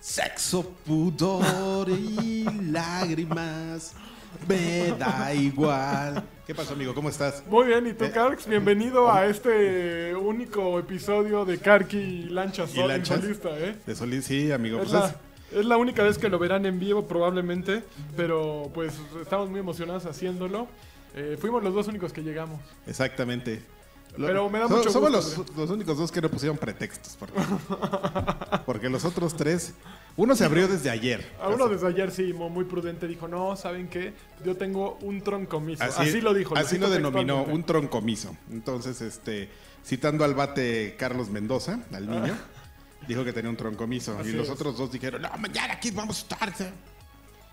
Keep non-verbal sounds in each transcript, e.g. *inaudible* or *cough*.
Sexo, pudor y *laughs* lágrimas. Me da igual. ¿Qué pasó, amigo? ¿Cómo estás? Muy bien, ¿y tú, Eh, Karks? Bienvenido a este único episodio de Karki y Lancha ¿Y Sol Lanchas? Solista, ¿eh? De Solís, sí, amigo. Es Pues la, es- es la única vez que lo verán en vivo, probablemente, pero pues estamos muy emocionados haciéndolo. Eh, fuimos los dos únicos que llegamos. exactamente. Lo- Pero me da so- mucho Somos gusto, los, los únicos dos que no pusieron pretextos. Porque, *laughs* porque los otros tres. Uno se abrió desde ayer. A uno desde ayer sí, muy prudente, dijo, no, ¿saben qué? Yo tengo un troncomiso. Así, lo dijo. Así lo denominó, un troncomiso. Entonces, este, citando al bate Carlos Mendoza, al niño, dijo que tenía un troncomiso. Así y los es. otros dos dijeron, no, mañana aquí vamos a estar. ¿sí?".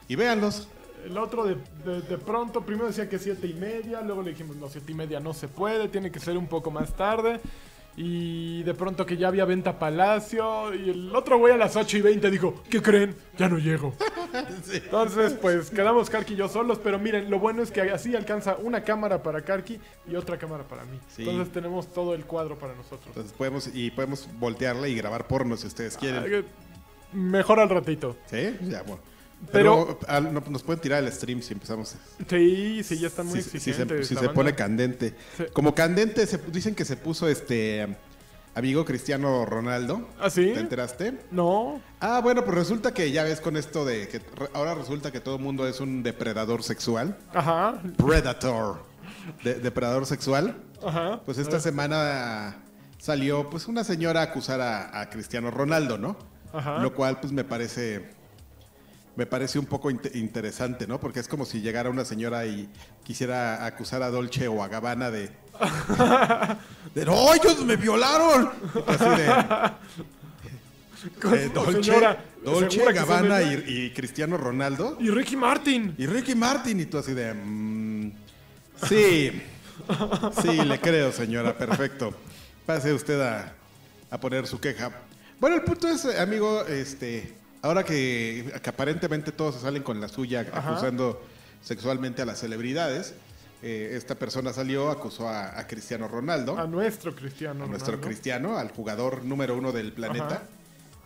Y véanlos. El otro de, de- de pronto, primero decía que siete y media, luego le dijimos, no, siete y media no se puede, tiene que ser un poco más tarde. Y de pronto que ya había venta Palacio. Y el otro güey a las 8 y 20 dijo, ¿qué creen? Ya no llego. *laughs* Entonces, pues quedamos Karki y yo solos. Pero miren, lo bueno es que así alcanza una cámara para Karki y otra cámara para mí. Sí. Entonces tenemos todo el cuadro para nosotros. Entonces podemos, y podemos voltearla y grabar porno si ustedes quieren. Ah, Mejor al ratito. ¿Sí? Ya, bueno. Pero- Pero, al- no- nos pueden tirar el stream si empezamos. Sí, sí, ya están muy Si, si se, si pone candente. Sí. Como candente, se, dicen que se puso este amigo Cristiano Ronaldo. ¿Ah, sí? ¿Te enteraste? No. Ah, bueno, pues resulta que ya ves con esto de que re- ahora resulta que todo el mundo es un depredador sexual. Ajá. Predator. De- depredador sexual. Ajá. Pues esta semana salió pues una señora a acusar a, a Cristiano Ronaldo, ¿no? Ajá. Lo cual pues me parece me parece un poco inte- interesante, ¿no? Porque es como si llegara una señora y quisiera acusar a Dolce o a Gabbana de *laughs* de no, ellos me violaron. Así de eh, Dolce, Señora, Dolce, ¿segura que son Gabbana y, y Cristiano Ronaldo Y Ricky Martin. y Ricky Martin y tú así de mm, sí. Sí, le creo, señora, perfecto. Pase usted a, a poner su queja. Bueno, el punto es, amigo, este, ahora que, que aparentemente todos se salen con la suya Ajá. acusando sexualmente a las celebridades, eh, esta persona salió, acusó a, a Cristiano Ronaldo, A nuestro Cristiano. a nuestro. Cristiano, al jugador número uno del planeta, Ajá.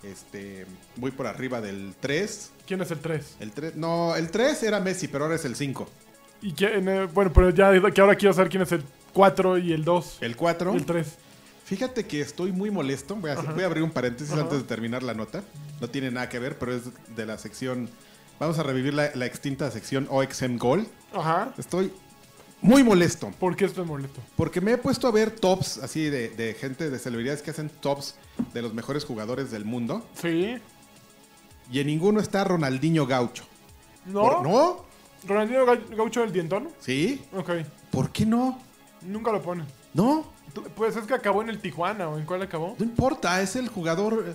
este, muy por arriba del 3. ¿Quién es el 3? El 3, no, el 3 era Messi, pero ahora es el 5. Y quién, eh, bueno, pero ya que ahora quiero saber quién es el 4 y el 2. El 4. Y el 3. Fíjate que estoy muy molesto. Voy a, hacer- voy a abrir un paréntesis Ajá. antes de terminar la nota. No tiene nada que ver, pero es de la sección. Vamos a revivir la, la extinta sección OXM Gold. Ajá. Estoy muy molesto ¿Por qué estoy molesto? porque me he puesto a ver tops así de, de gente, de celebridades que hacen tops de los mejores jugadores del mundo. Sí. Y en ninguno está Ronaldinho Gaucho. ¿No? ¿Por- ¿No? ¿Ronaldinho Ga- Gaucho del Dientón? ¿Sí? Ok. ¿Por qué no? Nunca lo ponen. ¿No? Pues es que acabó en el Tijuana. ¿O en cuál acabó? No importa, es el jugador eh,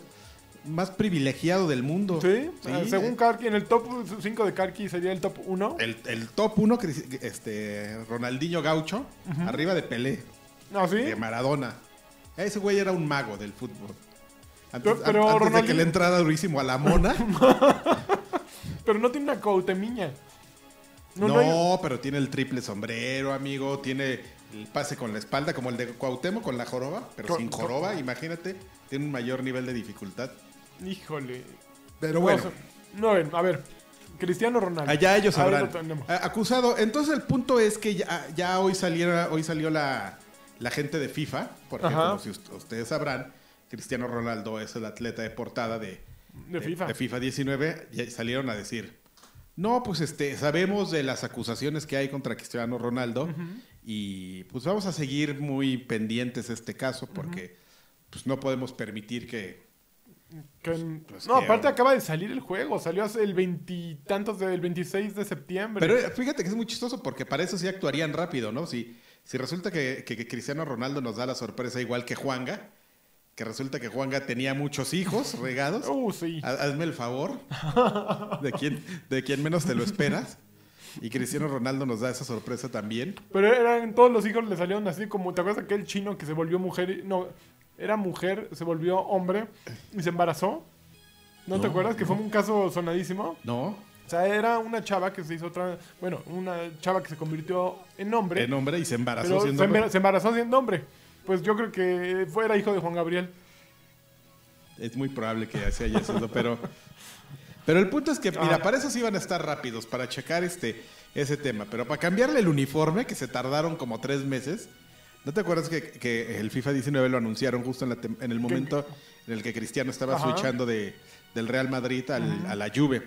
más privilegiado del mundo. Sí. Ah, según eh. Karki, en el top 5 de Karki sería el top 1. El, el top 1, este, Ronaldinho Gaucho, arriba de Pelé, ¿Ah, sí? de Maradona. Ese güey era un mago del fútbol. Antes, Pero- de que le entrara durísimo a la mona. *laughs* Pero no tiene una cautemiña. no, No, no hay- pero tiene el triple sombrero, amigo. Tiene el pase con la espalda, como el de Cuauhtémoc con la joroba, pero Co- sin co- joroba, imagínate. Tiene un mayor nivel de dificultad. Híjole. Pero bueno. No, no, a ver. Cristiano Ronaldo. Allá ellos Ahí sabrán. Acusado. Entonces el punto es que ya, ya hoy, saliera, hoy salió la, la gente de FIFA, porque Ajá. como si ust- ustedes sabrán, Cristiano Ronaldo es el atleta de portada de, De FIFA. de FIFA 19, y salieron a decir, no, pues este, sabemos de las acusaciones que hay contra Cristiano Ronaldo y pues vamos a seguir muy pendientes de este caso porque pues no podemos permitir que... Que- Pues no, que- aparte acaba de salir el juego. Salió hace el veintitantos del 26 de septiembre. Pero eh, fíjate que es muy chistoso porque para eso sí actuarían rápido, ¿no? Si, si resulta que, que- que Cristiano Ronaldo nos da la sorpresa igual que Juanga, que resulta que Juanga tenía muchos hijos regados, *laughs* Uh, sí. ha- hazme el favor, *laughs* de quien, de quien menos te lo esperas, y Cristiano Ronaldo nos da esa sorpresa también. Pero eran todos los hijos le salieron así como, ¿te acuerdas aquel chino que se volvió mujer? y- No, era mujer, se volvió hombre y se embarazó. ¿No, te No, acuerdas? Que fue un caso sonadísimo. ¿No? O sea, era una chava que se hizo otra... Bueno, una chava que se convirtió en hombre. En hombre y se embarazó siendo hombre. se embarazó siendo hombre. Pues yo creo que fuera hijo de Juan Gabriel. Es muy probable que así haya sido, pero. Pero el punto es que, mira, Ah. para eso sí iban a estar rápidos, para checar este, ese tema. Pero para cambiarle el uniforme, que se tardaron como tres meses. ¿No te acuerdas que, que el FIFA 19 lo anunciaron justo en, la en el momento en el que Cristiano estaba Ajá. switchando de, del Real Madrid al- a la Juve?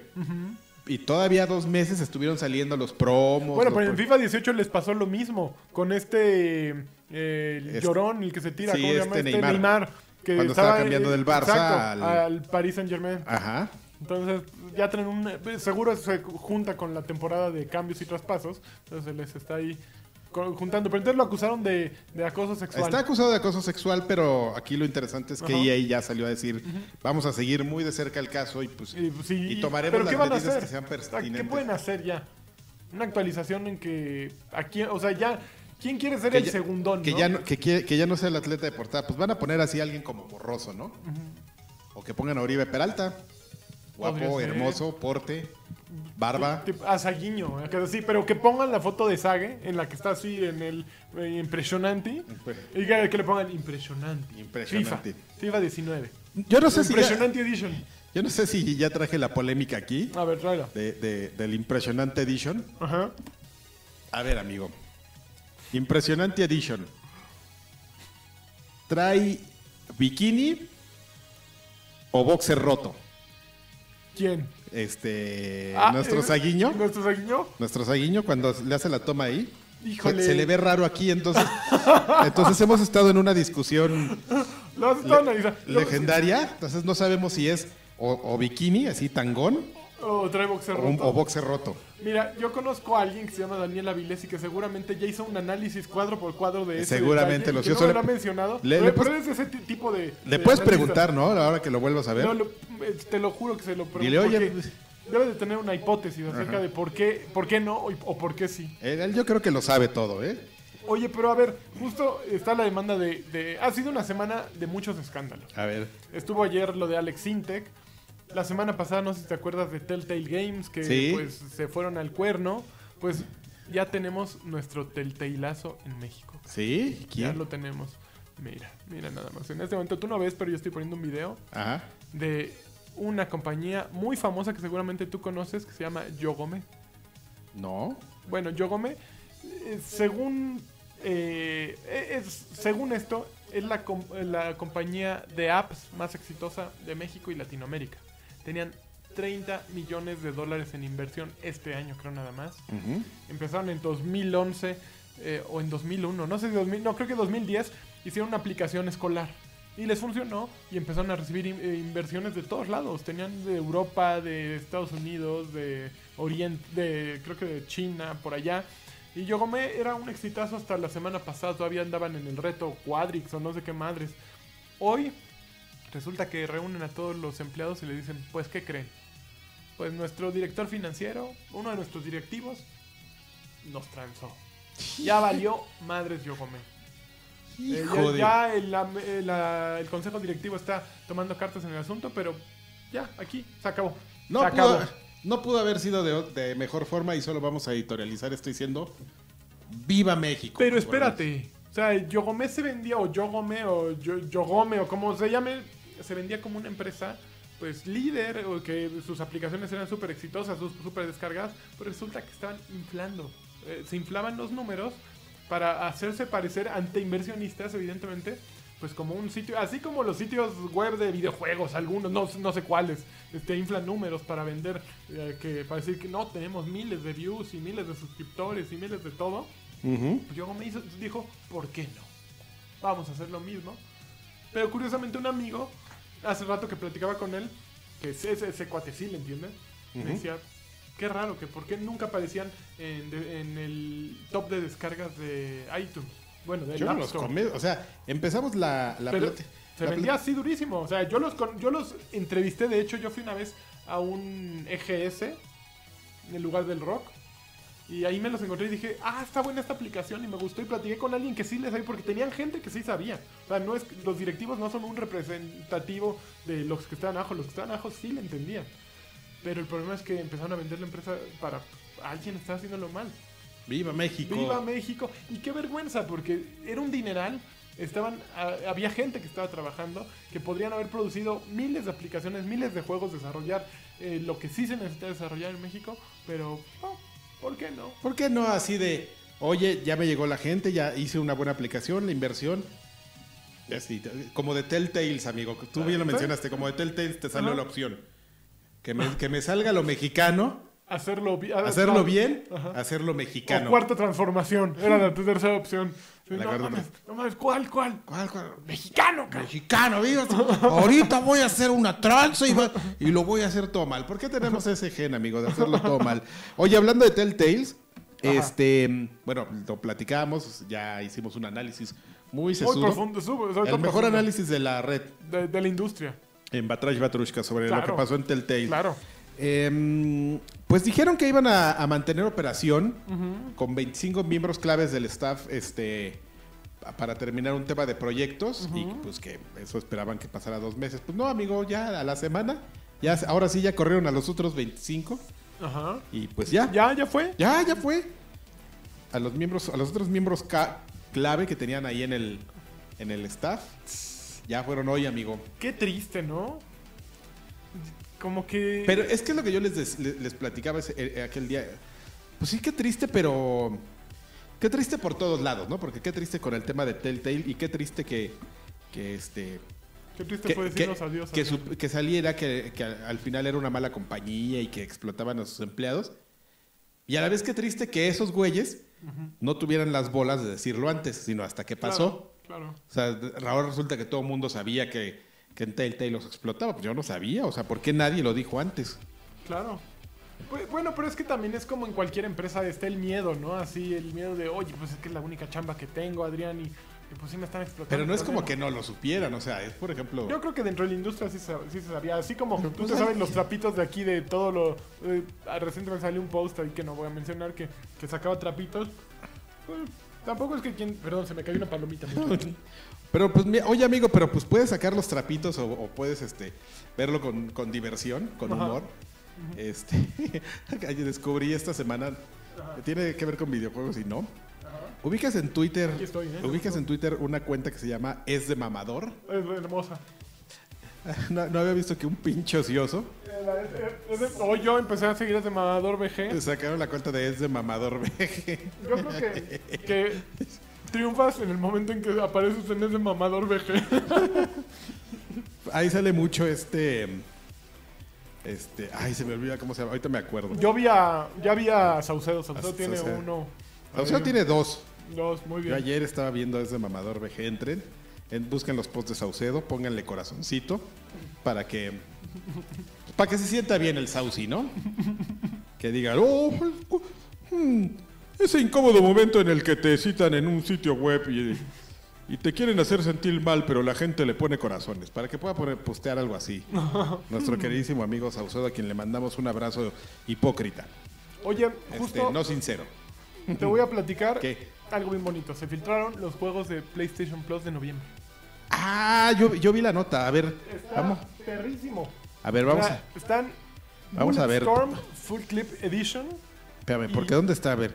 Y todavía dos meses estuvieron saliendo los promos. Bueno, los pero en FIFA 18 les pasó lo mismo con este eh, el Este- llorón, el que se tira, sí, ¿cómo se llama? este Este Neymar. Neymar. que Cuando estaba estaba, cambiando eh, del Barça exacto, al- al Paris Saint Germain. Ajá. Entonces, ya tienen un. eh, Seguro se junta con la temporada de cambios y traspasos. Entonces, se les está ahí juntando. Pero entonces lo acusaron de, de acoso sexual. Está acusado de acoso sexual, pero aquí lo interesante es que Ajá. EA ya salió a decir, vamos a seguir muy de cerca el caso y pues Y, pues, y tomaremos ¿pero las medidas hacer? que sean sea, ¿Qué pertinentes. pueden hacer ya? Una actualización en que. Aquí, o sea, ya. ¿Quién quiere ser que el ya, segundón? que no? ya no, que ya no sea el atleta de portada, pues van a poner así a alguien como borroso, ¿no? O que pongan a Oribe Peralta, guapo, hermoso, porte, barba. A Saguiño, eh, sí, pero que pongan la foto de Sage en la que está así en el eh, impresionante y que, que le pongan impresionante. Impresionante. FIFA, FIFA 19. Yo no sé si ya, impresionante Edition. yo no sé si ya traje la polémica aquí A ver, de, de- del Impresionante Edition. Ajá. A ver, amigo. Impresionante Edition. ¿Trae bikini o boxer roto? ¿Quién? Este. Ah, nuestro ¿eh? saguiño. ¿Nuestro Saguiño? Nuestro saguiño, cuando le hace la toma ahí. Híjole. Se, se le ve raro aquí, entonces. entonces hemos estado en una discusión analizando. legendaria. Entonces no sabemos si es o, o bikini, así tangón, O trae boxer o, roto. o boxer roto. Mira, yo conozco a alguien que se llama Daniel Avilés y que seguramente ya hizo un análisis cuadro por cuadro de ese Seguramente detalle, lo y que hizo. no Eso me le- lo ha mencionado. le- pero le pero puedes- es ese ti- tipo de... Le de puedes preguntar, ¿no? Ahora que lo vuelvas a ver. No, lo- eh, te lo juro que se lo pregunto. Dile, oye, Debe de tener una hipótesis acerca de por qué, por qué no o, o por qué sí. Él, él yo creo que lo sabe todo, ¿eh? Oye, pero a ver, justo está la demanda de, de- Ha sido una semana de muchos escándalos. A ver. Estuvo ayer lo de Alex Sintek. La semana pasada, no sé si te acuerdas de Telltale Games, que Sí. pues se fueron al cuerno. Pues ya tenemos nuestro Telltaleazo en México. ¿Sí? Ya lo tenemos. Mira, mira nada más. En este momento tú no ves, pero yo estoy poniendo un video Ajá. de una compañía muy famosa que seguramente tú conoces, que se llama Yogome. No. Bueno, Yogome, eh, según, eh, es, según esto, es la, com- la compañía de apps más exitosa de México y Latinoamérica. Tenían 30 millones de dólares en inversión este año, creo nada más. Empezaron en 2011 eh, o en 2001, no sé si 2000, no creo que 2010 hicieron una aplicación escolar y les funcionó y empezaron a recibir in- eh, inversiones de todos lados. Tenían de Europa, de Estados Unidos, de Oriente, de creo que de China, por allá. Y Yogome era un exitazo hasta la semana pasada, todavía andaban en el reto Quadrix o no sé qué madres. Hoy resulta que reúnen a todos los empleados y le dicen, pues ¿qué creen? Pues nuestro director financiero, uno de nuestros directivos, nos transó. Ya valió madres Yogome. Eh, ya el, la- el consejo directivo está tomando cartas en el asunto, pero ya, aquí, se acabó. No se pudo, acabó. no pudo haber sido de, de mejor forma y solo vamos a editorializar esto diciendo ¡Viva México! Pero espérate, o sea, Yogome se vendía, o Yogome, o Yo- Yogome, o como se llame, se vendía como una empresa, pues líder, o que sus aplicaciones eran súper exitosas, sus- súper descargadas, pero resulta que estaban inflando. Eh, se inflaban los números para hacerse parecer ante inversionistas, evidentemente, pues como un sitio, así como los sitios web de videojuegos, algunos, no, no sé cuáles, este, inflan números para vender, eh, que para decir que no, tenemos miles de views y miles de suscriptores y miles de todo. Ujú. Yogo me hizo, dijo, ¿por qué no? Vamos a hacer lo mismo. Pero curiosamente un amigo, hace rato que platicaba con él, que ese, ese, ese cuate sí le entiende, me decía, qué raro, que por qué nunca aparecían en, de- en el top de descargas de iTunes. Bueno, de Yo no los comí. O sea, empezamos la, la Pero se la vendía así durísimo. O sea, yo los, con- yo los entrevisté. De hecho, yo fui una vez a un EGS en el lugar del rock. Y ahí me los encontré y dije, ah, está buena esta aplicación y me gustó. Y platiqué con alguien que sí les sabía, porque tenían gente que sí sabía. O sea, no es, los directivos no son un representativo de los que estaban abajo. Los que estaban abajo sí le entendían. Pero el problema es que empezaron a vender la empresa para alguien está haciéndolo mal. ¡Viva México! Viva México. Y qué vergüenza, porque era un dineral estaban, a- había gente que estaba trabajando que podrían haber producido miles de aplicaciones, miles de juegos, desarrollar eh, lo que sí se necesita desarrollar en México, pero ¿por qué no? ¿Por qué no así de, oye, ya me llegó la gente, ya hice una buena aplicación, la inversión? Así, como de Telltales, amigo. Tú bien lo ¿Sí? mencionaste, como de Telltales te salió Ajá. la opción. Que me, que me salga lo mexicano, Hacerlo, bi- hacerlo bien, Ajá. hacerlo O mexicano. cuarta transformación, era la *laughs* tercera opción. Sí, La no, mames, no mames, ¿cuál, cuál? ¿Cuál, cuál? Mexicano, cara. Mexicano, viva. Ahorita voy a hacer una tranza y, va- y lo voy a hacer todo mal. ¿Por qué tenemos ese gen, amigo, de hacerlo todo mal? Oye, hablando de Telltales, Ajá. este, bueno, lo platicamos, ya hicimos un análisis muy Muy sesudo. profundo, sube, El mejor profundo. análisis de la red de, de la industria. en Batrash Batrushka sobre lo que pasó en Telltale. Claro. Em, pues dijeron que iban a, a mantener operación con 25 miembros claves del staff este, pa- para terminar un tema de proyectos y pues que eso esperaban que pasara dos meses. Pues no, amigo, ya a la semana, ya, ahora sí ya corrieron a los otros 25 Ajá. y pues ya, ¿Ya, ya fue? ya, ya fue. A los miembros, a los otros miembros clave que tenían ahí en el, en el staff, ya fueron hoy, amigo. Qué triste, ¿no? Como que... Pero es que es lo que yo les, des- les, les platicaba ese- eh, aquel día. Pues sí, qué triste, pero. Qué triste por todos lados, ¿no? Porque qué triste con el tema de Telltale y qué triste que. que este. Qué triste Que, fue que- decirnos adiós. que adiós. su- que saliera que, que al al final era una mala compañía y que explotaban a sus empleados. Y a la vez qué triste que esos güeyes no tuvieran las bolas de decirlo antes, sino hasta que pasó. Claro, claro. O sea, ahora resulta que todo el mundo sabía que, que en Telltale los explotaba. Pues yo no sabía. O sea, ¿por qué nadie lo dijo antes? Claro. Bu- Bueno, pero es que también es como en cualquier empresa está el miedo, ¿no? Así, el miedo de, oye, pues es que es la única chamba que tengo, Adrián, y, y pues sí me están explotando. Pero no es como que no lo supieran, o sea, es por ejemplo... Yo creo que dentro de la industria sí se, sí se sabía. Así como tú pues, te sabes los trapitos de aquí de todo lo. eh, recientemente salió un post ahí que no voy a mencionar que, que sacaba trapitos. Pues, tampoco es que quien. Perdón, se me cayó una palomita. *laughs* Pero pues, oye amigo, pero pues puedes sacar los trapitos o, o puedes este verlo con, con diversión, con Ajá. humor. Este, *laughs* descubrí esta semana, tiene que ver con videojuegos y no. Ubicas en Twitter, Aquí estoy, ¿eh? ubicas en Twitter una cuenta que se llama Es de Mamador. es hermosa. *laughs* No, no había visto que un pinche ocioso Eh, la- eh, Hoy yo empecé a seguir a Mamador BG. sacaron la cuenta de Es de Mamador BG. Yo creo que, que *laughs* triunfas en el momento en que apareces en ese Mamador BG. Ahí sale mucho este. Este. Ay, se me olvida cómo se llama. Ahorita me acuerdo. Yo vi a. Ya vi a Saucedo. Saucedo A tiene Saucedo. uno. O sea, tiene dos. Dos, muy Yo bien. ayer estaba viendo ese mamador VG. Entren, en- busquen los posts de Saucedo, pónganle corazoncito para que. Para que se sienta bien el Sauci, ¿no? Que digan, oh, hmm, ese incómodo momento en el que te citan en un sitio web y, y te quieren hacer sentir mal, pero la gente le pone corazones, para que pueda poner, postear algo así. *laughs* Nuestro queridísimo amigo Saucedo, a quien le mandamos un abrazo hipócrita, Oye, este, justo no sincero. te voy a platicar ¿Qué? algo bien bonito. Se filtraron los juegos de PlayStation Plus de noviembre. Ah, yo, yo vi la nota. A ver, Está vamos. perrísimo. A ver, vamos Mira, a. Están Vamos a ver. Storm Full Clip Edition. Espérame, y- porque ¿dónde está? A ver.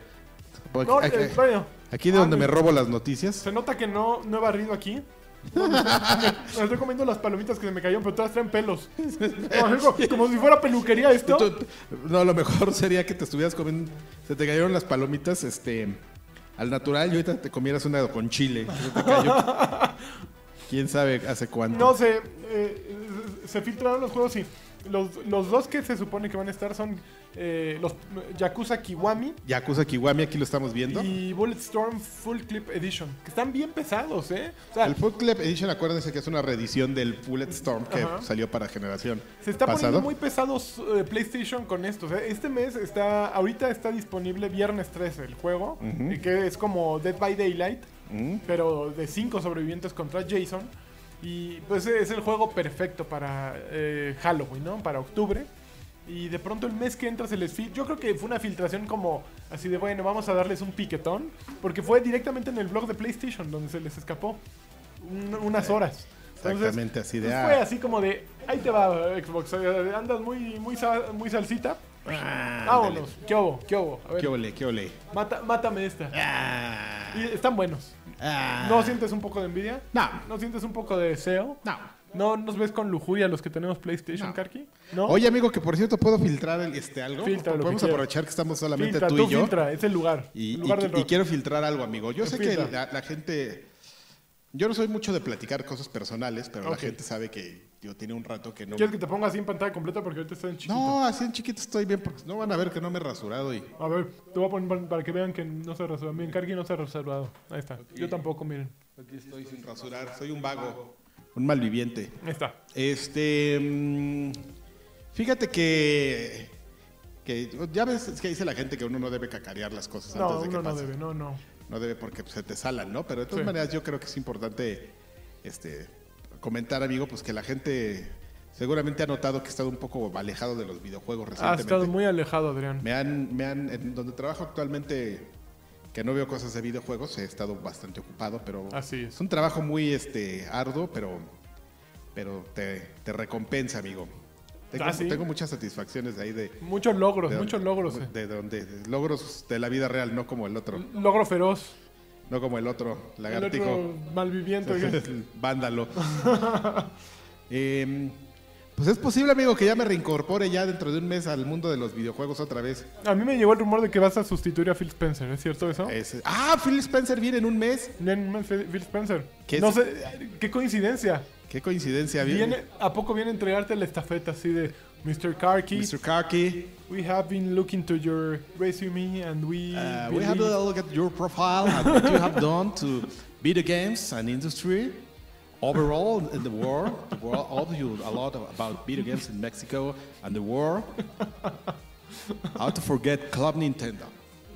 Porque No, aquí, bueno, aquí de ah, donde me mira. robo las noticias. se nota que no, no he barrido aquí. Me, me- me estoy comiendo las palomitas que se me cayeron, pero todas traen pelos. *laughs* Como, como si fuera peluquería esto. Tú- no, lo mejor sería que te estuvieras comiendo. Se te cayeron las palomitas este, al natural y ahorita te comieras una con chile. Se te cayó. *laughs* ¿Quién sabe hace cuánto? No sé, eh, se filtraron los juegos y los, los dos que se supone que van a estar son eh, los Yakuza Kiwami Yakuza Kiwami, aquí lo estamos viendo. y Bulletstorm Full Clip Edition, que están bien pesados, ¿eh? O sea, El Food Club Edition, acuérdense que es una reedición del Bulletstorm que Ajá. salió para generación se está pasado. poniendo muy pesados eh, PlayStation con esto. o sea, este mes está, ahorita está disponible viernes 13 el juego, eh, que es como Dead by Daylight, Mm. pero de cinco sobrevivientes contra Jason. Y pues es el juego perfecto para eh, Halloween, ¿no? Para octubre. Y de pronto el mes que entra se les fil Yo creo que fue una filtración como así de bueno, vamos a darles un piquetón. Porque fue directamente en el blog de PlayStation donde se les escapó un- unas horas. Entonces, Exactamente así de. pues ah, fue así como de ahí te va Xbox. eh, Andas muy, muy, sa- muy salsita. ah, Vámonos. ¿Qué hubo? ¿Qué hubo? A ver, ¿Qué ole? ¿Qué ole? mata- mátame esta. Ah. Y están buenos. Ah. ¿No sientes un poco de envidia? No. ¿No sientes un poco de deseo? No. ¿No nos ves con lujuria los que tenemos PlayStation, No. Karki? ¿No? Oye, amigo, que por cierto, ¿puedo filtrar el- este algo? Filtra lo que Podemos quieras. aprovechar que estamos solamente filtra, tú tú y yo. filtra, es el lugar. Y, el lugar y- del y rock. quiero filtrar algo, amigo. Yo sé que la gente... Yo no soy mucho de platicar cosas personales, pero la gente sabe que yo tiene un rato que no... ¿Quieres que te ponga así en pantalla completa? Porque ahorita está en chiquito. No, así en chiquito estoy bien, porque no van a ver que no me he rasurado y... A ver, te voy a poner para- que vean que no se ha reservado. Miren, Karki no se ha reservado. Ahí está. Yo tampoco, miren. Aquí estoy sin rasurar, soy un vago, un malviviente. Ahí está. Este... mm, fíjate que... que ya ves que dice la gente que uno no debe cacarear las cosas No, antes de que uno no debe, no, no. No debe porque pues, se te salan, ¿no? Pero de todas Sí. maneras yo creo que es importante este, comentar, amigo, pues que la gente seguramente ha notado que he estado un poco alejado de los videojuegos Ha recientemente. estado muy alejado, Adrián. Me han, me han, en donde trabajo actualmente, que no veo cosas de videojuegos, he estado bastante ocupado, pero Así es. es un trabajo muy este, arduo, pero, pero te, te recompensa, amigo. Tengo, Ah, ¿sí? tengo muchas satisfacciones de ahí de, Muchos logros, de- muchos logros. eh. de donde logros de la vida real, no como el otro, Logro feroz. no como el otro El lagartijo. otro malviviente. *laughs* El Vándalo. *laughs* Em, pues es posible, amigo, que ya me reincorpore ya dentro de un mes al mundo de los videojuegos otra vez. A mí me llegó el rumor de que vas a sustituir a Phil Spencer, ¿es cierto eso? Ah, Phil Spencer viene en un mes. Bien, man, Phil Phil Spencer. ¿Qué no es? sé, qué coincidencia. Qué coincidencia. Viene, Viene, ¿A poco viene a entregarte la estafeta así de Mr. Karki? Mr. Kaki. We have been looking to your resume and we. Uh, we have a look at your profile and what you have done to video games and industry overall in the world. The world all you a lot about video games in Mexico and the world. How to forget Club Nintendo?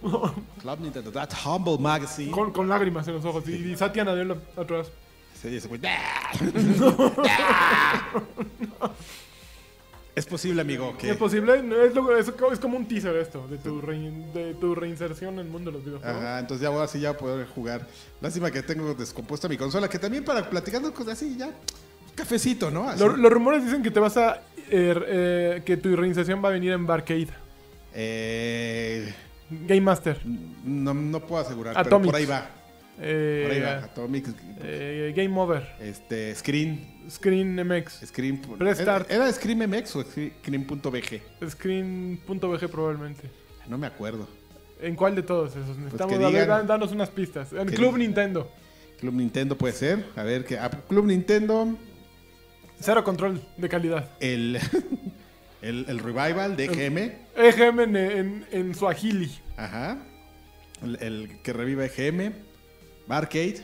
*laughs* Club Nintendo, that humble magazine. Con, con lágrimas en los ojos. Y, y Satya Nadella atrás. Se dice, güey. *laughs* Es posible, amigo, que ¿Es posible? Es, lo- es co- es como un teaser esto, de tu, de tu reinserción en el mundo de los videojuegos. Ajá, entonces ya voy así ya poder jugar. Lástima que tengo descompuesta mi consola, que también para platicando cosas así ya. Cafecito, ¿no? Así. Los rumores dicen que te vas a. er, eh, que tu reinserción va a venir en Barcade. Eh, Game Master. no, no puedo asegurar, pero por ahí va. Eh, Por ahí va. Atomic, eh, Game Over. este, Screen. Screen MX. Screen. Press ¿Era. ¿Era Screen MX o Screen.bg? Screen.bg probablemente. No me acuerdo. ¿En cuál de todos esos? Necesitamos a ver, dan- danos unas pistas. En Club Nintendo. Club Nintendo puede ser. A ver, que ah, Club Nintendo. Cero control de calidad. El, *laughs* el, el Revival de EGM. EGM en, en, en Swahili. Ajá. El, el que revive EGM. Barcade.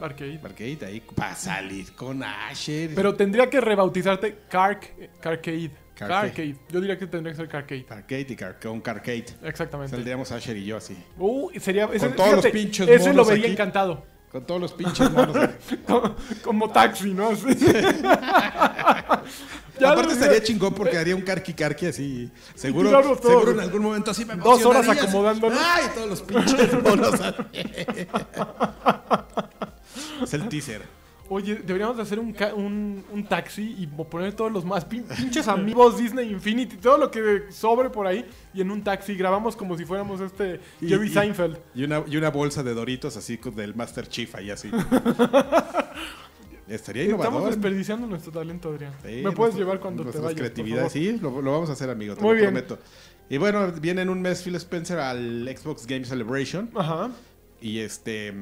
Arcade. Barcade, ahí va a salir con Asher. Pero tendría que rebautizarte Carc, Carcade. Carcade. Carcade. Yo diría que tendría que ser Carcade. Arcade y car con Carcade. Exactamente. Saldríamos Asher y yo así. Uh, sería. Ese, Con todos los pinches Ese lo monos vería aquí. encantado. Con todos los pinches monos. *laughs* Como, como taxi, ¿no? *laughs* Ya Aparte estaría chingón porque haría un carqui carqui así. Seguro, seguro en algún momento así me Dos horas acomodándolos. Ay, todos los pinches así. es el teaser. Oye, deberíamos de hacer un, un, un taxi y poner todos los más pin- pinches amigos Disney Infinity, todo lo que sobre por ahí, y en un taxi grabamos como si fuéramos este Y- Jerry y- Seinfeld. Y una, y una bolsa de Doritos así del Master Chief ahí así. *laughs* Estaría Estamos innovador. desperdiciando nuestro talento, Adrián. Sí, Me puedes llevar cuando te vayas. favor. sí, lo, lo vamos a hacer, amigo, te Muy lo bien. prometo. Y bueno, viene en un mes Phil Spencer al Xbox Game Celebration. Ajá. Y este.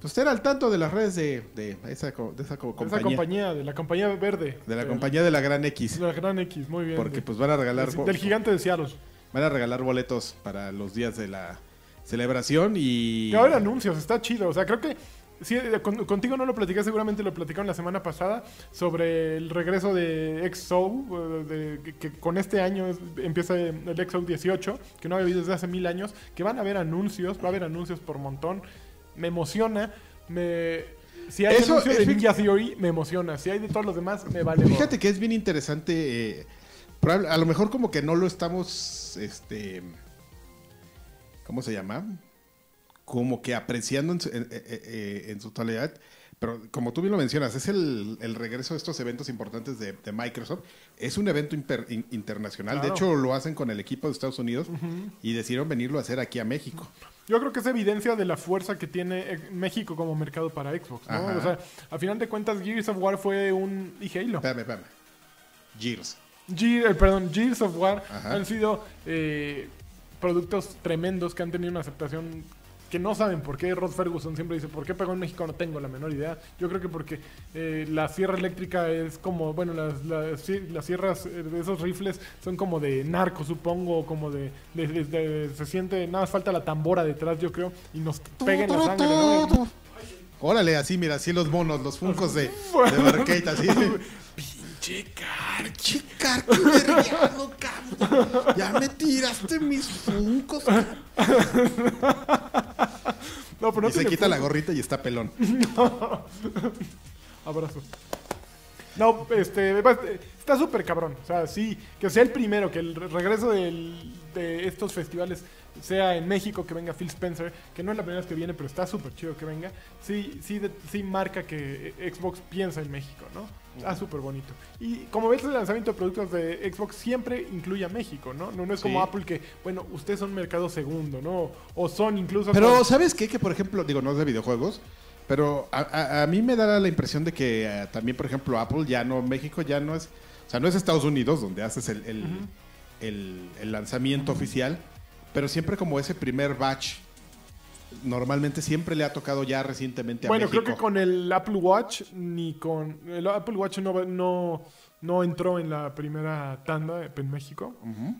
Pues estar al tanto de las redes de, de esa, de esa co- Esa compañía. de la compañía verde. De la compañía de la Gran X. De la Gran X, muy bien. Porque De- pues van a regalar del, del gigante de Seattle. van a regalar boletos para los días de la celebración y. Y ahora anuncios, está chido. O sea, creo que sí, eh, con- contigo no lo platicé, seguramente lo platicaron la semana pasada sobre el regreso de XO, eh, de- que, que con este año es- empieza el XO 18, que no había habido desde hace mil años, que van a haber anuncios, va a haber anuncios por montón. Me emociona, me... Si hay Eso anuncio es de Ninja Theory, me emociona. Si hay de todos los demás, me vale. Fíjate que es bien interesante. eh, a lo mejor como que no lo estamos. Este. ¿Cómo se llama? Como que apreciando en su, en- eh, eh, en su totalidad. Pero como tú bien lo mencionas, es el, el regreso de estos eventos importantes de, de Microsoft. Es un evento imper- in- internacional. De hecho, lo hacen con el equipo de Estados Unidos y decidieron venirlo a hacer aquí a México. Yo creo que es evidencia de la fuerza que tiene eh, México como mercado para Xbox, ¿no? Ajá. O sea, a final de cuentas, Gears of War fue un... y Halo. Espérame, espérame. Gears. Ge- eh, perdón, Gears of War Ajá. han sido eh, productos tremendos que han tenido una aceptación que no saben por qué. Rod Ferguson siempre dice, ¿por qué pegó en México? No tengo la menor idea. Yo creo que porque eh, la sierra eléctrica es como, bueno, las, las, sie- las sierras eh, de esos rifles son como de narco, supongo, como de, de- de- de- se siente, nada falta la tambora detrás, yo creo, y nos pega en la sangre, ¿no? Órale, así, mira, así los monos, los funcos de, de así. *laughs* Pinche car- Chica, qué vergueado, cabrón. Ya me tiraste mis funcos. *laughs* No, pero no y se quita la gorrita y está pelón. *laughs* Abrazo. No, este, va- está súper cabrón. O sea, sí, que sea el primero, que el re- regreso del- de estos festivales sea en México, que venga Phil Spencer, que no es la primera vez que viene, pero está súper chido que venga. Sí, sí, de- sí marca que eh, Xbox piensa en México, ¿no? Está súper bonito. Y como ves, el lanzamiento de productos de Xbox siempre incluye a México, ¿no? No, no es como Sí. Apple que, bueno, ustedes son mercado segundo, ¿no? O son incluso... Pero, ¿sabes qué? Que, por ejemplo, digo, no es de videojuegos, pero a, a- a mí me da la impresión de que eh, también, por ejemplo, Apple ya no, México ya no es, o sea, no es Estados Unidos donde haces el, el, el- el lanzamiento oficial, pero siempre como ese primer batch, normalmente siempre le ha tocado ya recientemente a Bueno, México. creo que con el Apple Watch ni con el Apple Watch no, no, no entró en la primera tanda en México. Ujú.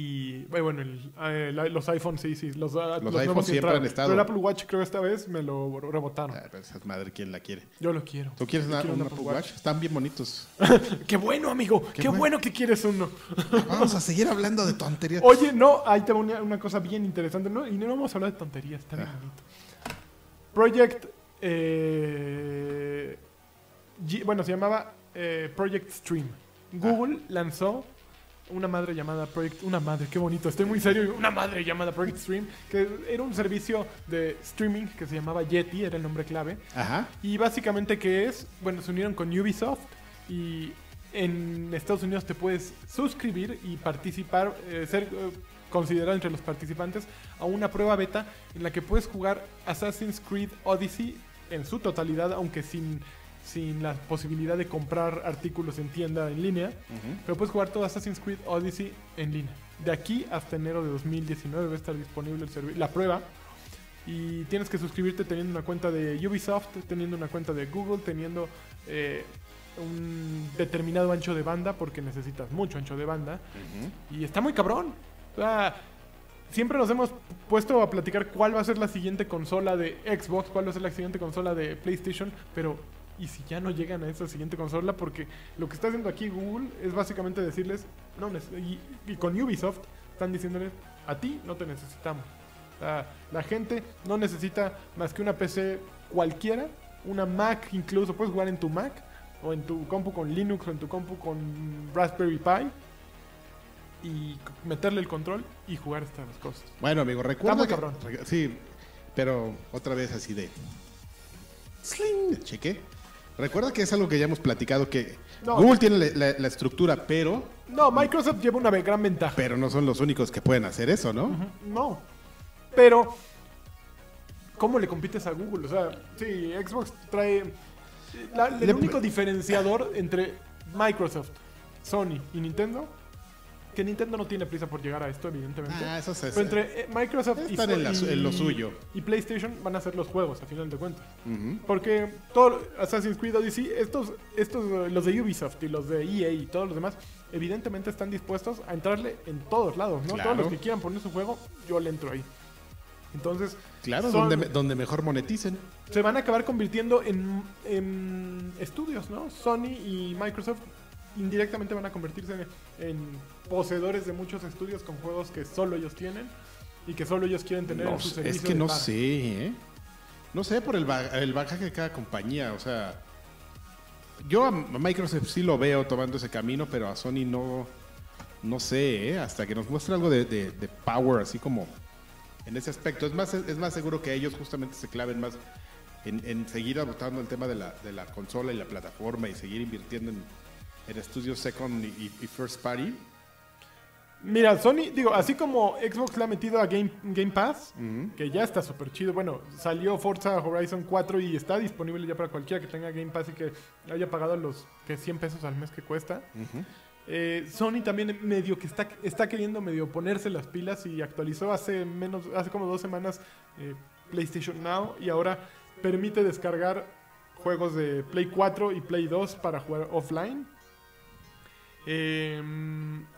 Y bueno, el- eh, la- los iPhones sí, sí. Los, ah, Los siempre entraron. han estado. Pero el Apple Watch creo esta vez me lo rebotaron. Ah, pero esa madre, ¿quién la quiere? Yo lo quiero. ¿Tú quieres una- quiero un un Apple Apple Watch? Están bien bonitos. *laughs* ¡Qué bueno, amigo! ¡Qué, bueno. bueno. que quieres uno! *laughs* Vamos a seguir hablando de tonterías. Oye, no, ahí te va una, una cosa bien interesante. ¿no? Y no vamos a hablar de tonterías, está bien Ah. bonito. Project. eh, G- bueno, se llamaba eh, Project Stream. Google lanzó una madre llamada Project. Una madre, qué bonito, estoy muy serio. Una madre llamada Project Stream, que era un servicio de streaming que se llamaba Yeti, era el nombre clave. Ajá. Y básicamente que es, bueno, se unieron con Ubisoft y en Estados Unidos te puedes suscribir y participar, eh, ser eh, considerado entre los participantes a una prueba beta en la que puedes jugar Assassin's Creed Odyssey en su totalidad, aunque sin, sin la posibilidad de comprar artículos en tienda en línea. Pero puedes jugar todo Assassin's Creed Odyssey en línea. De aquí hasta enero de 2019 va a estar disponible el la prueba. Y tienes que suscribirte teniendo una cuenta de Ubisoft, teniendo una cuenta de Google, teniendo eh, un determinado ancho de banda, porque necesitas mucho ancho de banda. Y está muy cabrón. O sea, siempre nos hemos puesto a platicar cuál va a ser la siguiente consola de Xbox, cuál va a ser la siguiente consola de PlayStation, pero ¿y si ya no llegan a esa siguiente consola? Porque lo que está haciendo aquí Google es básicamente decirles, no, y, y con Ubisoft están diciéndoles, a ti no te necesitamos. O sea, la gente no necesita más que una PC cualquiera, una Mac incluso, puedes jugar en tu Mac o en tu compu con Linux o en tu compu con Raspberry Pi y meterle el control y jugar estas cosas. Bueno, amigo, recuerda que- cabrón. sí, pero otra vez así de... Sling, cheque. Recuerda que es algo que ya hemos platicado, que No. Google tiene la, la- la estructura, pero, No, Microsoft lleva una gran ventaja. pero no son los únicos que pueden hacer eso, ¿no? No. Pero, ¿cómo le compites a Google? O sea, sí, Xbox trae... la- el Le- único diferenciador entre Microsoft, Sony y Nintendo, que Nintendo no tiene prisa por llegar a esto, evidentemente. Ah, eso se- Pero entre eh, Microsoft y, en la lo suyo. y PlayStation van a ser los juegos, a final de cuentas. Ujú. Porque todo Assassin's Creed Odyssey, estos, estos, eh, los de Ubisoft y los de EA y todos los demás, evidentemente están dispuestos a entrarle en todos lados, ¿no? Claro. Todos los que quieran poner su juego, yo le entro ahí. Entonces, Claro, son- donde, me- donde mejor moneticen. se van a acabar convirtiendo en, en estudios, ¿no? Sony y Microsoft indirectamente van a convertirse en, poseedores de muchos estudios con juegos que solo ellos tienen y que solo ellos quieren tener No en su servicio es que no paga. sé, ¿eh? No sé por el, ba- el bagaje de cada compañía, o sea... Yo a Microsoft sí lo veo tomando ese camino, pero a Sony no... No sé, ¿eh? Hasta que nos muestre algo de, de- de power, así como en ese aspecto. Es más, es más seguro que ellos justamente se claven más en, en seguir adoptando el tema de la, de la consola y la plataforma y seguir invirtiendo en, en estudios second y, y first party. Mira, Sony, digo, así como Xbox le ha metido a Game, Game Pass, que ya está súper chido. Bueno, salió Forza Horizon 4 y está disponible ya para cualquiera que tenga Game Pass y que haya pagado los que 100 pesos al mes que cuesta. Eh, Sony también medio que está, está queriendo medio ponerse las pilas y actualizó hace menos, hace como dos semanas eh, PlayStation Now y ahora permite descargar juegos de Play 4 y Play 2 para jugar offline. Eh,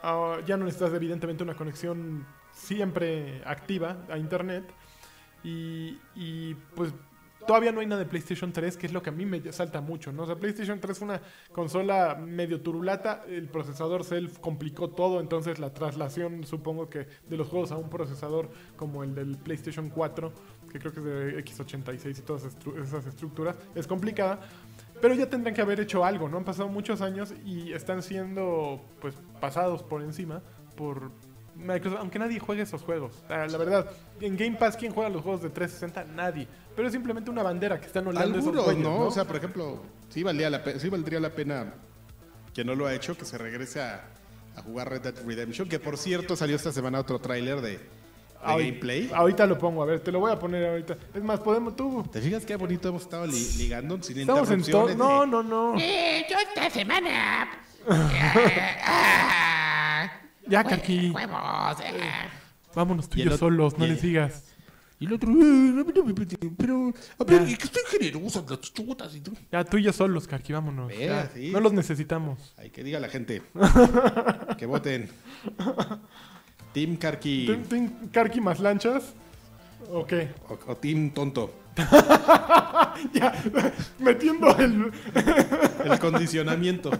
ah, ya no necesitas evidentemente una conexión siempre activa a internet. Y, pues todavía no hay nada de PlayStation 3, que es lo que a mí me salta mucho, ¿no? O sea, PlayStation 3 es una consola medio turulata, el procesador Self complicó todo, entonces la traslación, supongo que de los juegos a un procesador como el del PlayStation 4, que creo que es de X86 y todas esas estructuras, es complicada. Pero ya tendrán que haber hecho algo, ¿no? Han pasado muchos años y están siendo, pues, pasados por encima por Microsoft, aunque nadie juegue esos juegos. la verdad, en Game Pass, ¿quién juega los juegos de 360? Nadie. Pero es simplemente una bandera que están olando esos juegos, ¿no? O sea, por ejemplo, sí, valía la sí valdría la pena que no lo ha hecho, que se regrese a, a jugar Red Dead Redemption, que por cierto salió esta semana otro tráiler de, de gameplay. Ahorita lo pongo, a ver, te lo voy a poner ahorita. Es más, podemos tú. ¿Te fijas qué bonito hemos estado li- ligando sin Estamos en todo. No, no, no. Eh, yo esta semana. Ya, Kaki. Huevos. Vámonos tú Y yo solos, no les digas. Y el otro, "Eh, pero, a ver, que estoy generosa, las chutas y tú. Ya, tú y yo solos, Karki, vámonos. Ve, Ya, sí. No los necesitamos. Ay, que diga la gente. *laughs* que voten. Team Karki ¿Ten- ten Karki más lanchas? ¿O qué? o, o Team Tonto. *laughs* Ya, metiendo el... *laughs* El condicionamiento.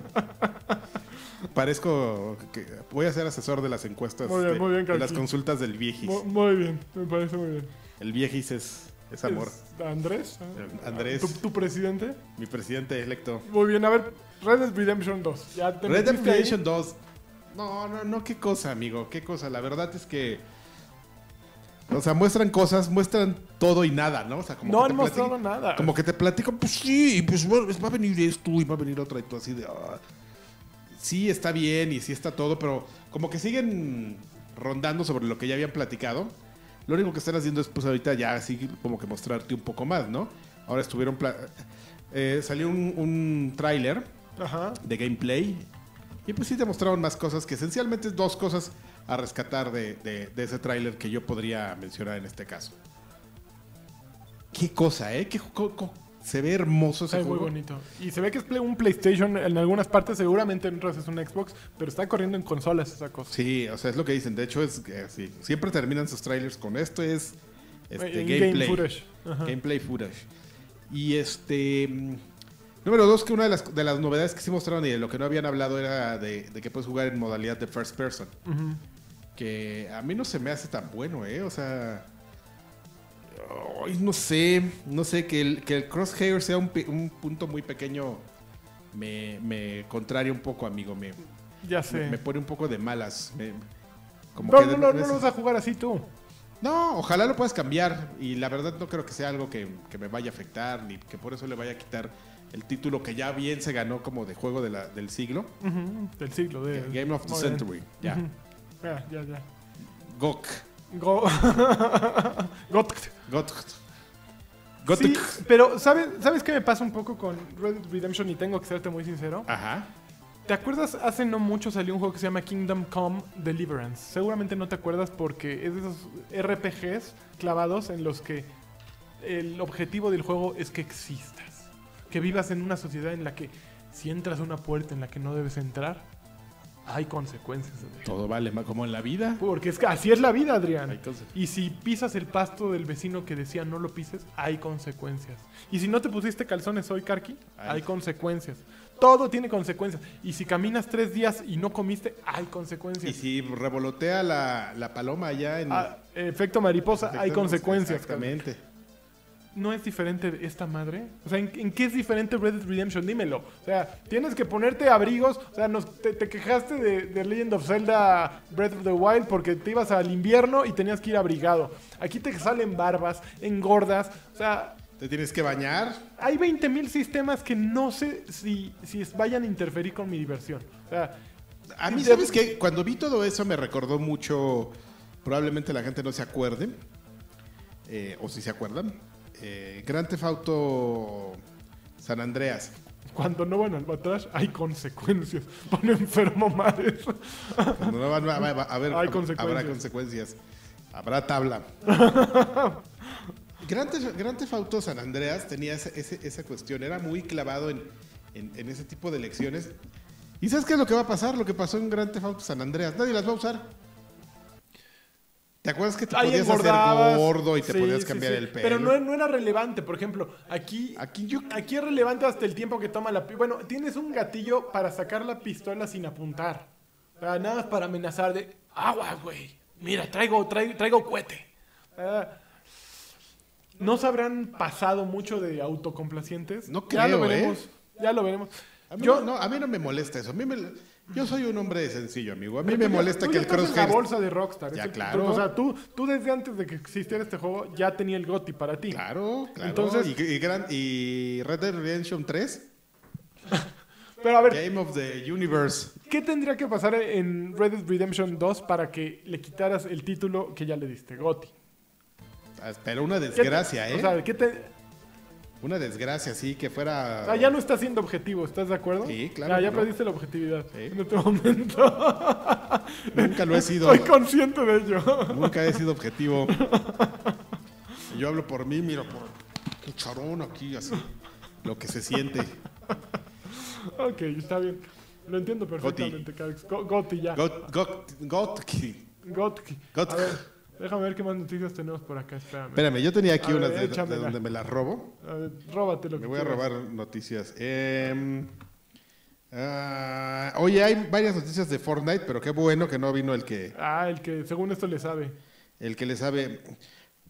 Parezco que voy a ser asesor de las encuestas, Muy bien, de, muy bien, de las consultas del viejis. Mu- Muy bien, me parece muy bien. El viejis es, es amor. ¿Es Andrés? Eh, Andrés. ¿Tu, tu presidente? Mi presidente electo. Muy bien, a ver, Red Dead Redemption 2. ¿Ya te Red Dead? Redemption 2. No, no, no, qué cosa, amigo, qué cosa. La verdad es que. O sea, muestran cosas, muestran todo y nada, ¿no? O sea, como No que han te mostrado platican- nada. Como que te platico, pues sí, pues bueno, va a venir esto y va a venir otra y tú así de. ah. Sí, está bien y sí está todo, pero como que siguen rondando sobre lo que ya habían platicado. Lo único que están haciendo es, pues ahorita ya así como que mostrarte un poco más, ¿no? Ahora estuvieron. eh, salió un, un tráiler de gameplay. Y pues sí te mostraron más cosas, que esencialmente es dos cosas a rescatar de, de- de ese tráiler que yo podría mencionar en este caso. Qué cosa, ¿eh? Qué co- co- se ve hermoso ese muy juego. bonito. Y se ve que es un PlayStation en algunas partes, seguramente en otras es un Xbox, pero está corriendo en consolas esa cosa. Sí, o sea, es lo que dicen. De hecho, es que sí, siempre terminan sus trailers con esto es este, En gameplay. game footage. Ajá. Gameplay footage. Y este. Número dos, que una de las, de las novedades que sí mostraron y de lo que no habían hablado era de, de que puedes jugar en modalidad de first person. Que a mí no se me hace tan bueno, ¿eh? O sea. ay, no sé. No sé, que el, que el crosshair sea un, punto muy pequeño me, me contraria un poco, amigo. Me, Ya sé. me, me pone un poco de malas. me- como no, que no, no, no lo vas a jugar así tú. no, ojalá lo puedas cambiar. Y la verdad no creo que sea algo que, que me vaya a afectar, ni que por eso le vaya a quitar el título que ya bien se ganó como de juego de la- del siglo. Del siglo. De, Game of the. Century. Ya. Ya, ya, ya. GOK. Go- *laughs* Got- GOT. GOT. Sí, pero ¿sabes, ¿sabes qué me pasa un poco con Red Dead Redemption? Y tengo que serte muy sincero. Ajá. ¿Te acuerdas? Hace no mucho salió un juego que se llama Kingdom Come Deliverance. Seguramente no te acuerdas porque es de esos RPGs clavados en los que el objetivo del juego es que existas. Que vivas en una sociedad en la que si entras a una puerta en la que no debes entrar, hay consecuencias. Adrián. Todo vale como en la vida. Porque es que así es la vida, Adrián. Hay Y si pisas el pasto del vecino que decía no lo pises, hay consecuencias. Y si no te pusiste calzones hoy, Karki, Hay. hay consecuencias. Todo tiene consecuencias. Y si caminas tres días y no comiste, hay Y consecuencias. si revolotea la, la paloma allá en... Ah, efecto mariposa, hay consecuencias. Exactamente. ¿No es diferente de esta madre? O sea, ¿en, en qué es diferente Red Dead Redemption? Dímelo. O sea, tienes que ponerte abrigos. O sea, nos, te, te quejaste de, de Legend of Zelda Breath of the Wild porque te ibas al invierno y tenías que ir abrigado. Aquí te salen barbas, engordas. O sea, Te tienes que bañar. hay 20.000 sistemas que no sé si, si vayan a interferir con mi diversión. O sea, A mí, ¿sabes qué? Cuando vi todo eso me recordó mucho, probablemente la gente no se acuerde, eh, o si se acuerdan, eh, Grand Theft Auto San Andreas. Cuando no van al batrash hay consecuencias. *laughs* Pone enfermo Mares. Cuando no van a, ver, Hay consecuencias. habrá consecuencias. Habrá tabla. *laughs* Grand Theft, Grand Theft Auto San Andreas tenía esa cuestión, era muy clavado en, en- en ese tipo de lecciones. ¿Y sabes qué es lo que va a pasar? Lo que pasó en Grand Theft Auto San Andreas. Nadie las va a usar. ¿Te acuerdas que te Ahí podías hacer gordo y te Sí, podías sí, cambiar sí. el pelo? Pero no, no era relevante. Por ejemplo, aquí, Aquí yo... aquí es relevante hasta el tiempo que toma la... Bueno, tienes un gatillo para sacar la pistola sin apuntar. Sea, nada más para amenazar de... Agua, güey. Mira, traigo, traigo, traigo cohete. Ah, ¿No se habrán pasado mucho de autocomplacientes? No Ya lo creo, ¿eh? veremos. Ya lo veremos. A mí, Yo, no, a mí no me molesta eso. A mí me- yo soy un hombre sencillo, amigo. A mí me molesta tú que ya el estás en la bolsa de Rockstar. Ya, claro. o sea, tú, tú desde antes de que existiera este juego ya tenía el GOTI para ti. Claro, claro. Entonces- y, y Gran- y Red Dead Redemption 3, *laughs* Pero a ver, Game of the Universe. ¿qué tendría que pasar en Red Dead Redemption 2 para que le quitaras el título que ya le diste, GOTI? Ah, Pero una ¿Qué te- desgracia, ¿eh? O sea, ¿qué te- una desgracia, sí, que fuera... sea, ya no estás siendo objetivo, ¿estás de acuerdo? Sí, claro Ya, ya que no. perdiste la objetividad Sí. en este momento. *laughs* Nunca lo he sido. Estoy consciente de ello. Nunca he sido objetivo. *laughs* Yo hablo por mí, mira, por cucharón aquí, así. Lo que se siente. ok, está bien. Lo entiendo perfectamente, Cax. Go- GOTI ya. Got, got, got- GOTI. Got- A ver, déjame ver qué más noticias tenemos por acá, espérame. Espérame, yo tenía aquí A unas de, de échamela. donde me las robo. A ver, róbate lo que Me voy a quieras. robar noticias. Ah, oye, hay varias noticias de Fortnite, pero qué bueno que no vino el que, Ah, el que según esto le sabe. el que le sabe.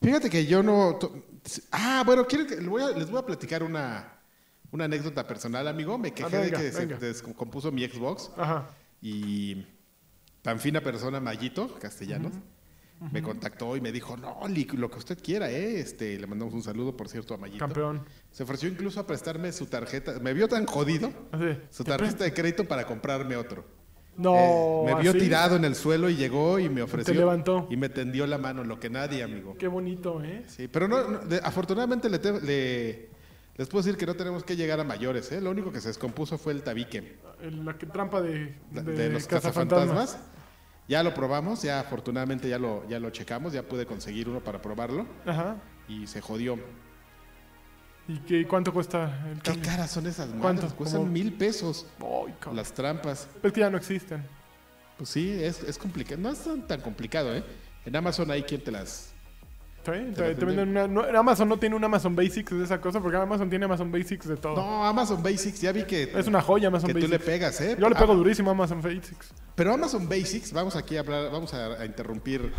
Fíjate que yo no. to- Ah, bueno, quiero que, les, voy a, les voy a platicar una, una anécdota personal, amigo. Me quejé Ah, venga, de que venga. se descompuso mi Xbox Ajá. y tan fina persona, Mayito, castellanos, me contactó y me dijo: No, lo que usted quiera, ¿eh? Este, le mandamos un saludo, por cierto, a Mayito. Campeón. Se ofreció incluso a prestarme su tarjeta. Me vio tan jodido Así. su ¿Te tarjeta de crédito para comprarme otro. No. Eh, me vio así. tirado en el suelo y llegó y me ofreció. Te levantó. Y me tendió la mano, lo que nadie, amigo. Qué bonito, ¿eh? Sí, pero no, no, de- afortunadamente le, te- le- les puedo decir que no tenemos que llegar a mayores. ¿eh? Lo único que se descompuso fue el tabique El- la que- trampa de, de, de, de los cazafantasmas. cazafantasmas. Ya lo probamos, ya afortunadamente ya lo, ya lo checamos, ya pude conseguir uno para probarlo Ajá. y se jodió. ¿Y qué, cuánto cuesta el ¿Qué cambio? caras son esas ¿Cuánto? madres? Cuestan mil pesos Ay, las trampas. Es que ya no existen. Pues sí, es, es complicado. No es tan, tan complicado, ¿eh? En Amazon hay quien te las... ¿Está bien? Te Te, lo te venden una, no, Amazon no tiene un Amazon Basics de esa cosa porque Amazon tiene Amazon Basics de todo. No, Amazon Basics, ya vi que, Es una joya Amazon que tú Basics. le pegas, ¿eh? Yo le pego Ah, durísimo a Amazon Basics. Pero Amazon Basics, vamos aquí a hablar, vamos a, a interrumpir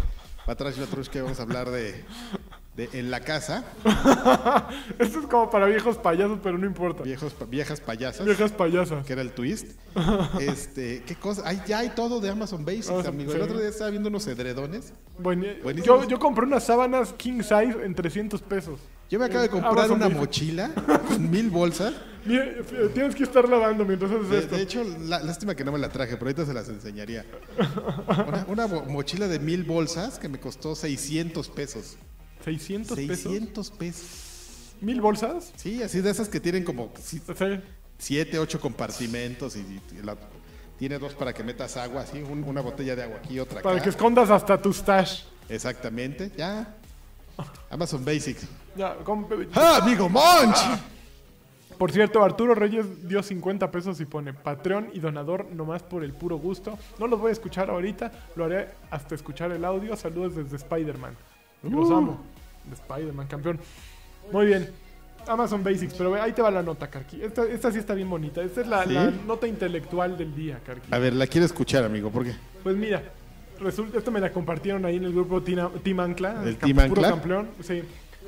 Patrash Latrush que vamos a hablar de, de en la casa, *laughs* Esto es como para viejos payasos, pero no importa. viejos, viejas payasas, Viejas payasas. que era el twist. *laughs* Este, qué cosa, hay, ya hay todo de Amazon Basics, Amazon, amigo. El otro día estaba viendo unos edredones. Bueno, yo, yo compré unas sábanas king size en 300 pesos. Yo me acabo de Eh, comprar Amazon una Basics. mochila con mil bolsas. *laughs* F- tienes que estar lavando mientras haces De, esto. de hecho, la- lástima que no me la traje, pero ahorita se las enseñaría. Una, una mo- mochila de mil bolsas que me costó 600 pesos. 600 pesos. 600 pesos. ¿Mil bolsas? Sí, así de esas que tienen como si- O sea, siete, ocho compartimentos y, y la- tiene dos para que metas agua, así, un- una botella de agua aquí, otra acá. para que escondas hasta tu stash. Exactamente, ya. Amazon Basics. Ya, ¡Ah, amigo Monch! Por cierto, Arturo Reyes dio 50 pesos y pone Patreon y donador nomás por el puro gusto. No los voy a escuchar ahorita, lo haré hasta escuchar el audio. Saludos desde Spider-Man. Los Uh. amo. De Spider-Man, campeón. Muy bien. Amazon Basics, pero ahí te va la nota, Karki. Esta, esta sí está bien bonita. Esta es la, ¿Sí? la nota intelectual del día, Karki. A ver, la quiero escuchar, amigo, ¿por qué? Pues mira, resulta, esto me la compartieron ahí en el grupo Tina- Team Ancla. ¿El Team Ancla? campeón. Sí.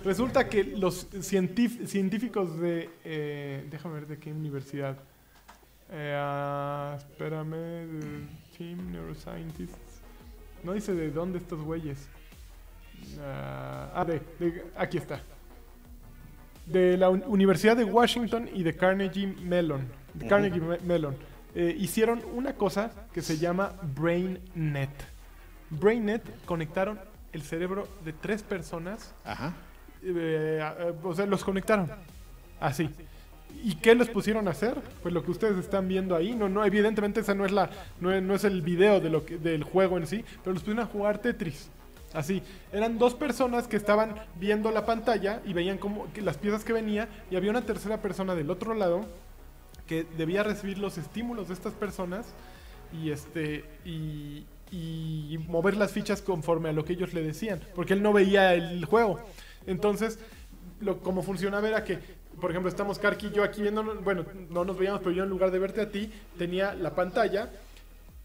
Resulta que los científicos de... eh, déjame ver de qué universidad. Eh, ah, espérame. Team Neuroscientists. No dice de dónde estos güeyes. Ah, ah, de, de- aquí está. De la Un- Universidad de Washington y de Carnegie Mellon. de Carnegie Me- Mellon. eh, hicieron una cosa que se llama BrainNet. BrainNet conectaron el cerebro de tres personas Ajá. eh, eh, o sea, los conectaron. Así. ¿Y qué les pusieron a hacer? Pues lo que ustedes están viendo ahí. No, no, evidentemente esa no es la, no es, no es el video de lo que, del juego en sí, pero los pusieron a jugar Tetris. Así. Eran dos personas que estaban viendo la pantalla y veían como las piezas que venía y había una tercera persona del otro lado que debía recibir los estímulos de estas personas y este y, y mover las fichas conforme a lo que ellos le decían, porque él no veía el juego. Entonces, lo, como funcionaba era que, por ejemplo, estamos Karki y yo aquí viendo, bueno, no nos veíamos, pero yo en lugar de verte a ti, tenía la pantalla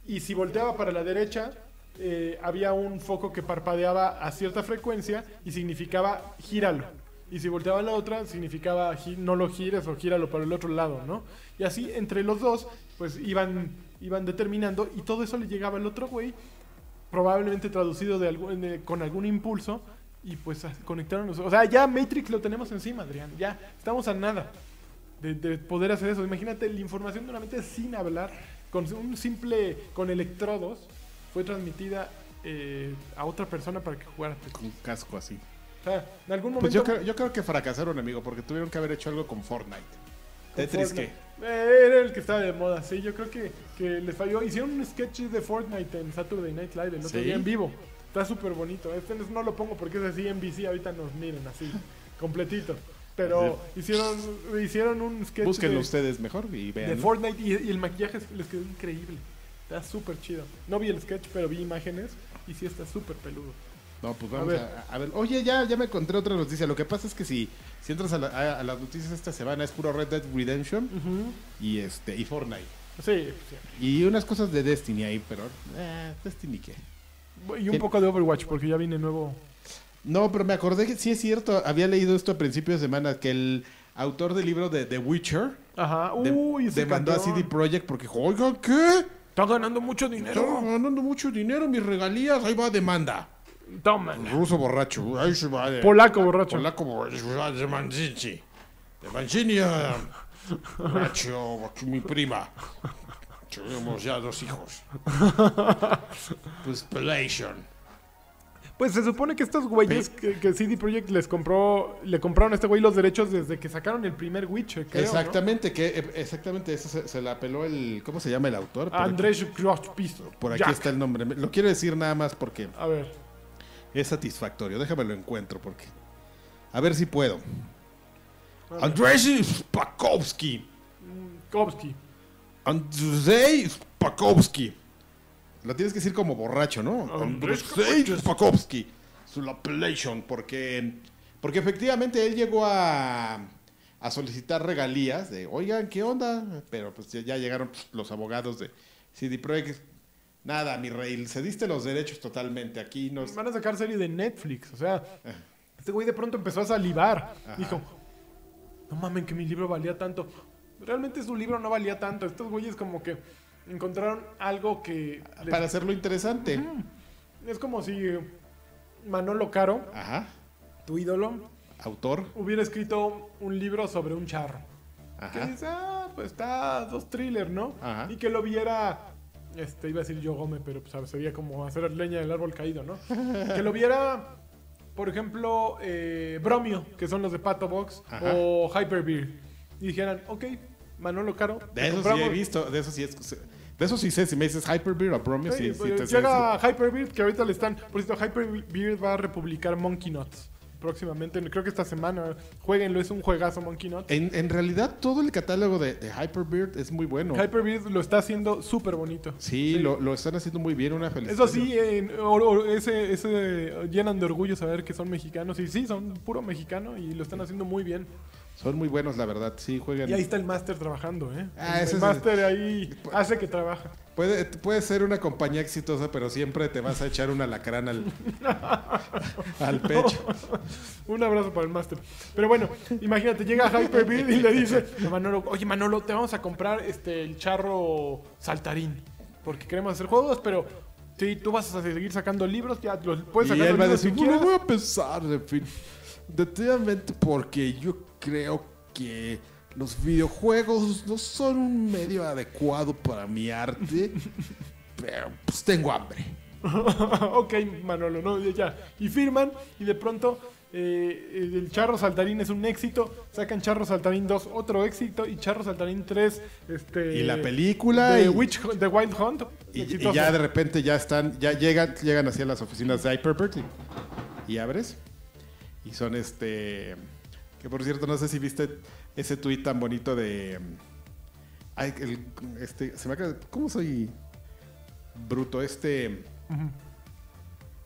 y si volteaba para la derecha, eh, había un foco que parpadeaba a cierta frecuencia y significaba gíralo. Y si volteaba la otra, significaba no lo gires o gíralo para el otro lado, ¿no? Y así entre los dos, pues iban, iban determinando y todo eso le llegaba al otro güey, probablemente traducido de algún- con algún impulso. Y pues a- conectaron los... O sea, ya Matrix lo tenemos encima, Adrián. Ya estamos a nada de, de poder hacer eso. Imagínate la información de una mente sin hablar, con un simple, con electrodos, fue transmitida eh, a otra persona para que jugara. Con casco así. O sea, en algún momento... Pues yo creo, yo creo que fracasaron, amigo, porque tuvieron que haber hecho algo con Fortnite. Tetris. ¿qué? Eh, era el que estaba de moda, sí. Yo creo que, que les falló. Hicieron un sketch de Fortnite en Saturday Night Live el otro ¿Sí? día en vivo. Está súper bonito. Este no- lo pongo porque es así en BC. Ahorita nos miren así, *laughs* completito. Pero hicieron, hicieron un sketch Búsquenlo de, ustedes mejor y de vean. Fortnite y, y el maquillaje les quedó increíble. Está súper chido. No vi el sketch, pero vi imágenes y sí está súper peludo. No, pues A vamos ver. a, a ver. Oye, ya, ya me encontré otra noticia. Lo que pasa es que si, si entras a, la- a- a las noticias esta semana es puro Red Dead Redemption y este y Fortnite. Sí, sí. Y unas cosas de Destiny ahí, pero eh, Destiny qué. Y un ¿Qué? poco de Overwatch porque ya viene nuevo. No, pero me acordé que sí es cierto, había leído esto a principios de semana que el autor del libro de The Witcher Ajá. de- Uy, ese demandó a. CD Projekt porque "Oigan, ¿qué? Está ganando mucho Están dinero. ganando mucho dinero, mis regalías, ahí va demanda." Toman. Ruso borracho, ahí se va de Polaco borracho. Polaco borracho, de Mancini. De Mancini, ah, borracho, aquí mi prima. Tenemos ya dos hijos. *laughs* Pues Pelation. Pues se supone que estos güeyes que, que CD Projekt les compró, le compraron a este güey los derechos desde que sacaron el primer Witcher, creo, ¿no? Exactamente, que eh, exactamente eso se, se la peló el ¿cómo se llama el autor? Andrés Grospiso. Por aquí está el nombre. Lo quiero decir nada más porque A ver. es satisfactorio. Déjame lo encuentro porque a ver si puedo. Andrzej Spakowski. Kovsky. Andrzej Spakowski. Lo tienes que decir como borracho, ¿no? Andrzej Andrzej Spakowski. Su appellation, porque porque efectivamente él llegó a a solicitar regalías de, "Oigan, ¿qué onda?" Pero pues ya, ya llegaron pues, los abogados de CD Projekt. Nada, mi rey, cediste los derechos totalmente. Aquí nos Van a sacar serie de Netflix. O sea, este güey de pronto empezó a salivar. Ajá. Dijo, no mamen que mi libro valía tanto. Realmente su libro no valía tanto. Estos güeyes como que encontraron algo que... les- para hacerlo interesante. Es como si Manolo Caro, Ajá. tu ídolo, Autor. hubiera escrito un libro sobre un charro. Que dice, ah, pues está dos thrillers, ¿no? Ajá. Y que lo viera, este, iba a decir yo Gómez, pero pues sería como hacer leña del árbol caído, ¿no? *laughs* que lo viera, por ejemplo, eh, Bromio, que son los de Pato Box, Ajá. o Hyperbeard. Y dijeran, ok, Manolo Caro. De eso sí he compramos". visto, de eso sí es. De eso sí sé, si me dices Hyperbeard o Bromio, sí, Sí, sí, pues, te sé llega Hyperbeard, que ahorita le están. Por cierto, Hyperbeard va a republicar Monkey Nuts próximamente. Creo que esta semana. Jueguenlo, es un juegazo Monkey Nuts. En, en realidad, todo el catálogo de, de Hyperbeard es muy bueno. Hyperbeard lo está haciendo súper bonito. sí, Lo, lo están haciendo muy bien, una felicidad. Eso sí, ese, ese llenan de orgullo saber que son mexicanos. Y sí, son puro mexicano y lo están haciendo muy bien. Son muy buenos, la verdad. Sí, juegan. Y ahí está el máster trabajando, ¿eh? Ah, el máster ahí hace que trabaja. Puede, puede ser una compañía exitosa, pero siempre te vas a echar un alacrán al, *laughs* al pecho. Un abrazo para el máster. Pero bueno, imagínate, llega Hyperbeard y le dice a Manolo, oye Manolo, te vamos a comprar este el charro saltarín. Porque queremos hacer juegos, pero sí, tú vas a seguir sacando libros, ya los puedes Y sacar él los va a decir, bueno, quieras". voy a pensar, en fin. Definitivamente porque yo creo que los videojuegos no son un medio adecuado para mi arte, *laughs* pero pues tengo hambre. *laughs* ok, Manolo, no, ya. Y firman y de pronto eh, el Charro Saltarín es un éxito. Sacan Charro Saltarín 2, otro éxito. Y Charro Saltarín 3, este... Y la película de y- Witch, The Wild Hunt. Y, ya de repente ya están, ya llegan, llegan hacia las oficinas de Hyperbird y, y abres. Y son este. Que por cierto, no sé si viste ese tuit tan bonito de. Ay, el- este, se me acaba. ¿Cómo soy bruto? Este.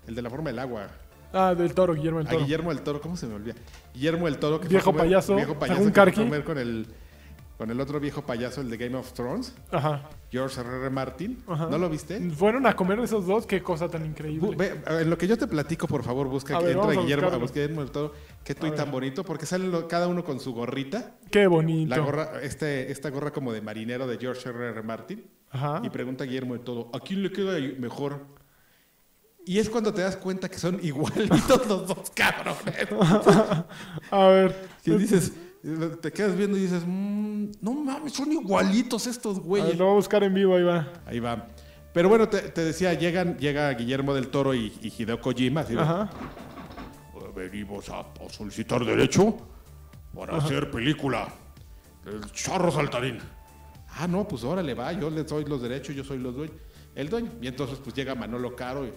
El de la forma del agua. Ah, del Toro, Guillermo del A Toro. Guillermo del Toro, ¿cómo se me olvida? Guillermo del Toro. Que Viejo fue a comer- payaso, Viejo *laughs* payaso. a comer con el, con el otro viejo payaso, el de Game of Thrones, Ajá. George R. R. Martin. Ajá. ¿No lo viste? Fueron a comer esos dos, qué cosa tan increíble. Bu- ve, en lo que yo te platico, por favor, busca A que ver, entra vamos a Guillermo, a buscarlo. buscar Guillermo del Toro. Qué tuit tan bonito, porque salen lo- cada uno con su gorrita. Qué bonito. La gorra, este, esta gorra como de marinero de George R. R. Martin. Ajá. Y pregunta a Guillermo del Toro, ¿a quién le queda mejor? Y es cuando te das cuenta que son *laughs* igualitos los dos cabrones. *laughs* A ver. Que dices, te quedas viendo y dices, "Mm, no mames, son igualitos estos A ver, güeyes. lo voy a buscar en vivo, ahí va. Ahí va. Pero bueno, te, te decía, llegan, llega Guillermo del Toro y, y Hideo Kojima. de, Ajá. Venimos a, a solicitar derecho para hacer película. El charro saltarín. Ah, no, pues órale, va, yo le doy los derechos, yo soy los dueños. El dueño. Y entonces pues llega Manolo Caro y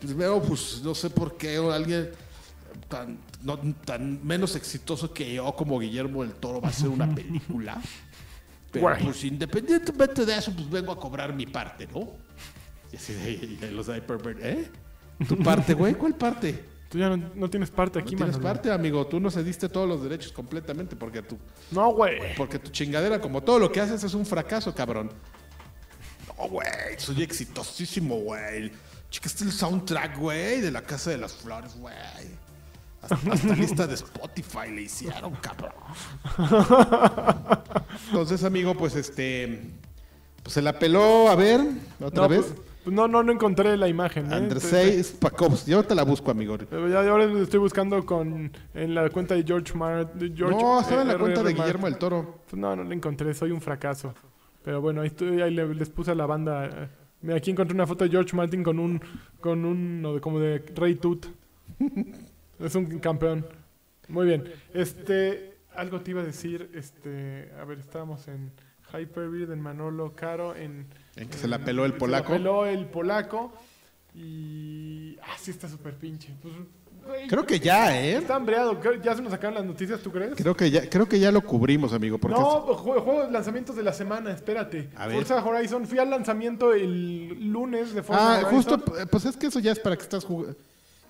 pues veo, pues no sé por qué o alguien tan, no, tan menos exitoso que yo como Guillermo del Toro va a hacer una *laughs* película. Pero pues independientemente de eso, pues vengo a cobrar mi parte, ¿no? Y así de, los Hyperbird, ¿eh? ¿Tu parte, güey? ¿Cuál parte? Tú ya no, no tienes parte No aquí, tienes Manolo. parte, amigo. Tú no cediste todos los derechos completamente porque tu, No, güey. porque tu chingadera, como todo lo que haces, es un fracaso, cabrón. No, güey. Soy exitosísimo, güey. Chicaste el soundtrack, güey, de la Casa de las Flores, güey. Hasta, hasta lista de Spotify le hicieron, cabrón. Entonces, amigo, pues este. Pues se la peló, a ver, otra No, vez. pues, pues, no, no, no encontré la imagen. ¿eh? Andrzej Spakovsky. Yo te la busco, amigo. Pero ya ahora estoy buscando con en la cuenta de George Mart. de George, no, estaba en la eh, cuenta de. Martin. Guillermo del Toro. Pues No, no la encontré, soy un fracaso. Pero bueno, ahí, estoy, ahí le- les puse a la banda. eh, Mira, aquí encontré una foto de George Martin con un, con un, como de Rey Tut. Es un campeón. Muy bien. Este, algo te iba a decir, este, a ver, estábamos en Hyperbeard, en Manolo Caro, en... En que se la peló el se la polaco. peló el polaco. Y... Ah, sí está súper pinche. Pues, güey, Creo que ya, ¿eh? Está hambreado. Ya se nos sacaron las noticias, ¿tú crees? Creo que ya, creo que ya lo cubrimos, amigo. Porque No, jue- juegos lanzamientos de la semana, espérate. A ver. Forza Horizon, fui al lanzamiento el lunes de Forza Ah, Horizon. justo, eh, pues es que eso ya es para que estás, jug-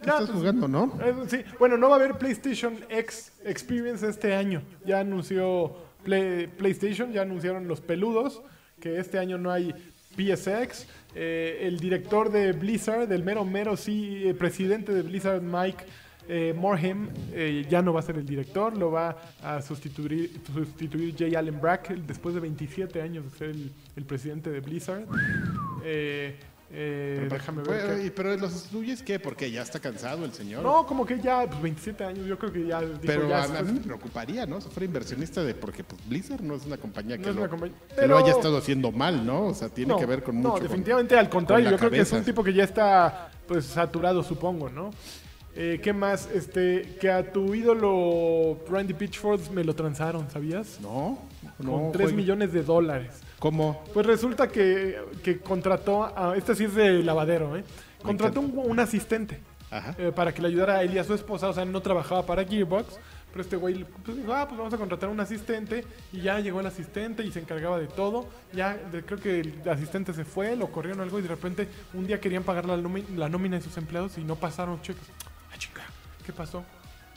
No, estás pues, jugando, ¿no? Sí, bueno, no va a haber PlayStation X Experience este año. Ya anunció Play- PlayStation, ya anunciaron los peludos, que este año no hay PSX. Eh, el director de Blizzard, del mero mero sí, eh, presidente de Blizzard, Mike eh, Morhaime, eh, ya no va a ser el director, lo va a sustituir, sustituir Jay Allen Brack después de 27 años de ser el, el presidente de Blizzard. Eh, eh, déjame ver. Bueno, qué- y- pero los estudios, ¿qué? Porque ya está cansado el señor. no, como que ya, pues 27 años, yo creo que ya. dijo, pero ya a, mí me preocuparía, ¿no? Si fuera inversionista de... Porque pues, Blizzard no es una compañía que, no lo, una compañía- que pero- lo haya estado haciendo mal, ¿no? O sea, tiene no, que ver con No, mucho... con- definitivamente al contrario. Yo creo que es un tipo que ya está, pues, saturado, supongo, ¿no? Eh, ¿Qué más? Este, que a tu ídolo Randy Pitchford me lo transaron, ¿sabías? No, no. Con 3 juegue. millones de dólares. ¿Cómo? Pues resulta que, que contrató a. Este sí es de lavadero, ¿eh? Contrató un, un asistente. Ajá. eh, para que le ayudara a él y a su esposa. O sea, no trabajaba para Gearbox. Pero este güey pues, dijo, ah, pues vamos a contratar a un asistente. Y ya llegó el asistente y se encargaba de todo. Ya de- creo que el asistente se fue, lo corrieron algo y de repente un día querían pagar la, la nómina de sus empleados y no pasaron cheques. Ah, chinga, ¿qué pasó?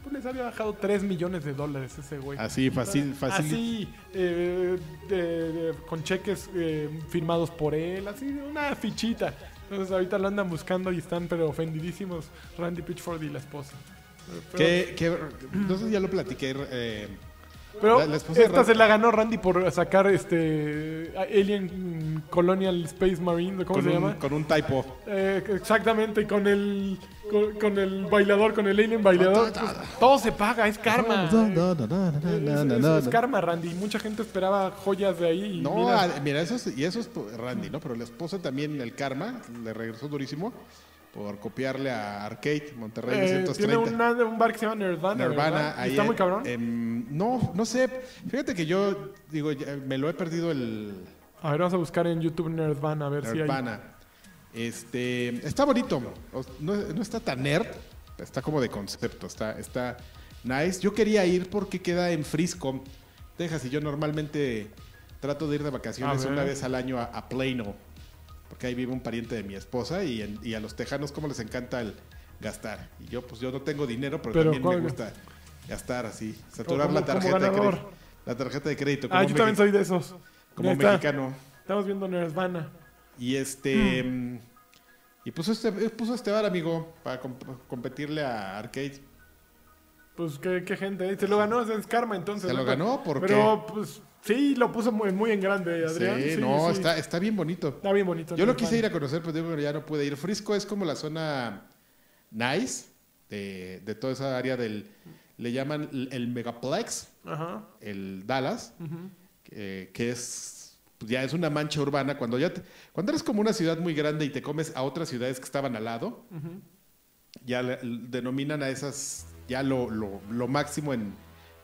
Pues les había bajado 3 millones de dólares ese güey. Así, fácil, fácil. Así, eh, de- de- con cheques eh, firmados por él, así, una fichita. Entonces ahorita lo andan buscando y están pero ofendidísimos Randy Pitchford y la esposa. Pero, Que, que, no sé si ya lo platiqué. eh, pero la- la esposa esta se la ganó Randy por sacar este Alien Colonial Space Marine, ¿cómo con, se un, llama? con un typo. Eh, exactamente, con el con, con el bailador, con el alien bailador. Todo- pues, todo se paga, es karma. Es, es- karma, Randy. Mucha gente esperaba joyas de ahí. Y No, mira, eso es, y eso es Randy, ¿no? Pero el esposo también, el karma, le regresó durísimo por copiarle a Arcade, Monterrey eh, 230. tiene una- un bar que se llama Nirvana. Nirvana, ¿verdad? ¿Y ahí está en- muy cabrón. no, no sé. Fíjate que yo, digo, me lo he perdido el a ver, vamos a buscar en YouTube Nirvana a ver si hay. Nirvana. Este, está bonito. No, no está tan nerd, está como de concepto, está, está nice. Yo quería ir porque queda en Frisco, Texas, y yo normalmente trato de ir de vacaciones una vez al año a, a Plano, porque ahí vive un pariente de mi esposa y, en- y a los tejanos como les encanta el gastar. Y yo pues yo no tengo dinero, pero, Pero, también me gusta gastar así, saturar la tarjeta de crédito. La tarjeta de crédito Ah, yo también soy de esos. como mexicano. Estamos viendo Nirvana. Y este. Mm, Y puso este, puso este bar, amigo, para comp- competirle a Arcade. Pues qué, qué gente. ¿eh? Se lo ganó, es karma entonces. Se lo ganó, ¿por Pero pues sí, lo puso muy, muy en grande, Adrián. sí, Sí, no, sí. Está, está bien bonito. Está bien bonito. Yo lo quise ir a conocer, pero digo ya no pude ir. Frisco es como la zona nice de, de toda esa área del. Le llaman el- Megaplex, Ajá. el Dallas, ujú. que, que es. pues, Ya es una mancha urbana. Cuando ya te- cuando eres como una ciudad muy grande y te comes a otras ciudades que estaban al lado, ya le- denominan a esas ya lo, lo, lo máximo en,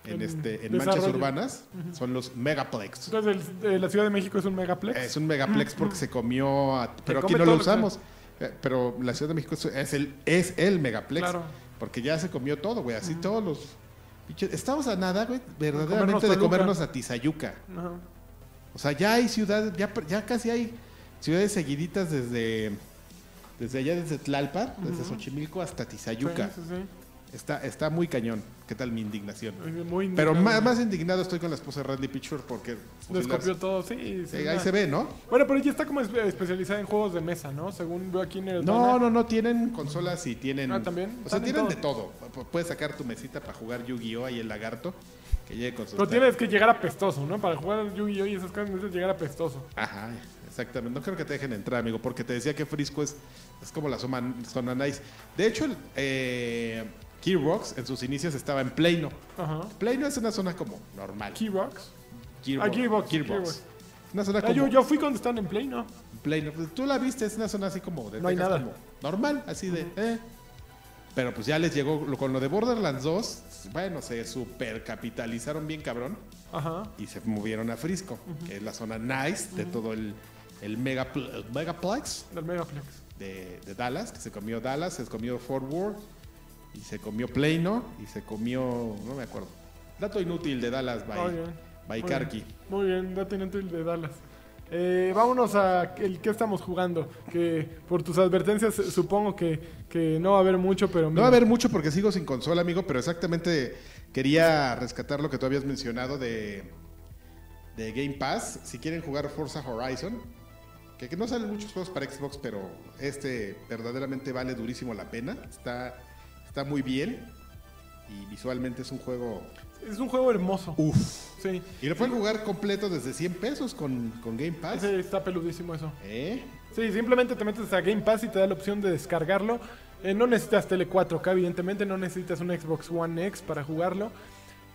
en, En este, en manchas urbanas son los megaplex. Entonces, el- eh, la Ciudad de México es un megaplex. Es un megaplex porque se comió, a- pero aquí no lo que- usamos. Eh, Pero la Ciudad de México es- el, es el megaplex. Claro. Porque ya se comió todo, güey. Así todos los... Estamos a nada, güey, verdaderamente de comernos a Tizayuca. O sea, ya hay ciudades, ya, ya casi hay ciudades seguiditas desde, desde allá, desde Tlalpan, desde Xochimilco hasta Tizayuca. Sí, sí, sí. Está, está muy cañón. ¿Qué tal mi indignación? Muy Pero más, más indignado estoy con la esposa de Randy Pitchford porque... Les copió todo, sí. sí, Sí, ahí se ve, ¿no? Bueno, pero ella está como espe- especializada en juegos de mesa, ¿no? Según veo aquí en el. No, no, no, tienen consolas y tienen... Ah, ¿también? O sea, tienen de todo. Pu- Puedes sacar tu mesita para jugar Yu-Gi-Oh! ahí el lagarto, que llegue con sus... Pero tienes que llegar apestoso, ¿no? Para jugar Yu-Gi-Oh! y esas cosas necesitas llegar apestoso. Ajá, exactamente. No creo que te dejen entrar, amigo, porque te decía que Frisco es, es como la zona, zona nice. De hecho, el, eh, Key Rocks en sus inicios estaba en Plano. Ajá. Plano es una zona como normal. Key Rocks. Gearbox. Ah, Gearbox, Gearbox. Gearbox. Una zona Ah, como yo, yo fui cuando estaban en Play, ¿no? Plano. Pues tú la viste, es una zona así como de No hay nada. como normal, así de. eh. Pero pues ya les llegó con lo de Borderlands 2. Bueno, se super capitalizaron bien cabrón Ajá. y se movieron a Frisco, que es la zona nice de todo el, el, megapl- el Megaplex Del Megaplex. de, de Dallas, que se comió Dallas, se comió Fort Worth y se comió Plano y se comió. No me acuerdo. Dato inútil de Dallas by, by Muy Karki. bien. Muy bien, dato inútil de Dallas. Eh, vámonos a el que estamos jugando. Que por tus advertencias eh, supongo que, que no va a haber mucho, pero No va a haber mucho porque sigo sin consola, amigo, pero exactamente quería rescatar lo que tú habías mencionado de, de Game Pass. Si quieren jugar Forza Horizon, que, que no salen muchos juegos para Xbox, pero este verdaderamente vale durísimo la pena. Está, está muy bien y visualmente es un juego... Es un juego hermoso. Uf. Sí. Y lo pueden jugar completo desde 100 pesos con, con Game Pass. Ese está peludísimo eso. ¿Eh? Sí, simplemente te metes a Game Pass y te da la opción de descargarlo. Eh, no necesitas tele 4K, evidentemente, no necesitas un Xbox One X para jugarlo.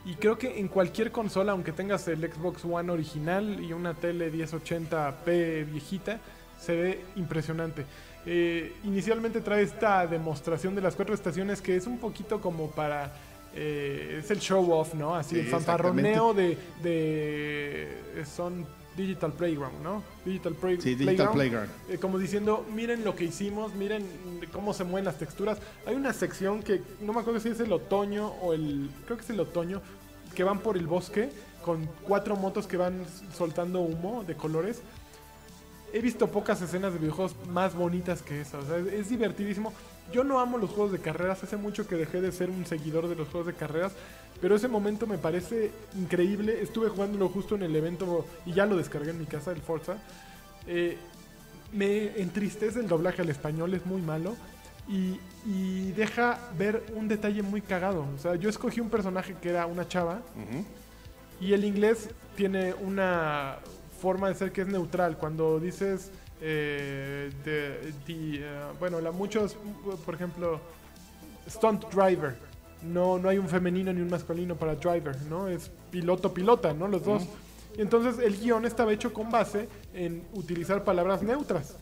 Y creo que en cualquier consola, aunque tengas el Xbox One original y una tele 1080p viejita, se ve impresionante. Eh, inicialmente trae esta demostración de las cuatro estaciones que es un poquito como para... eh, es el show off, ¿no? Así Sí, el fanfarroneo de, de... Son Digital Playground, ¿no? Digital Play- Sí, Digital Playground. Playground. Eh, como diciendo, miren lo que hicimos, miren cómo se mueven las texturas. Hay una sección que no me acuerdo si es el otoño o el. Creo que es el otoño, que van por el bosque con cuatro motos que van soltando humo de colores. He visto pocas escenas de videojuegos más bonitas que esa. O sea, es, es divertidísimo. Yo no amo los juegos de carreras. Hace mucho que dejé de ser un seguidor de los juegos de carreras. Pero ese momento me parece increíble. Estuve jugándolo justo en el evento y ya lo descargué en mi casa, el Forza. Eh, me entristece el doblaje al español, es muy malo. Y, y deja ver un detalle muy cagado. O sea, yo escogí un personaje que era una chava. Y el inglés tiene una forma de ser que es neutral. Cuando dices, eh, de, eh, bueno, la, muchos, por ejemplo, stunt driver. No, no hay un femenino ni un masculino para driver, ¿no? Es piloto, pilota, ¿no? Los dos. Y entonces el guion estaba hecho con base en utilizar palabras neutras.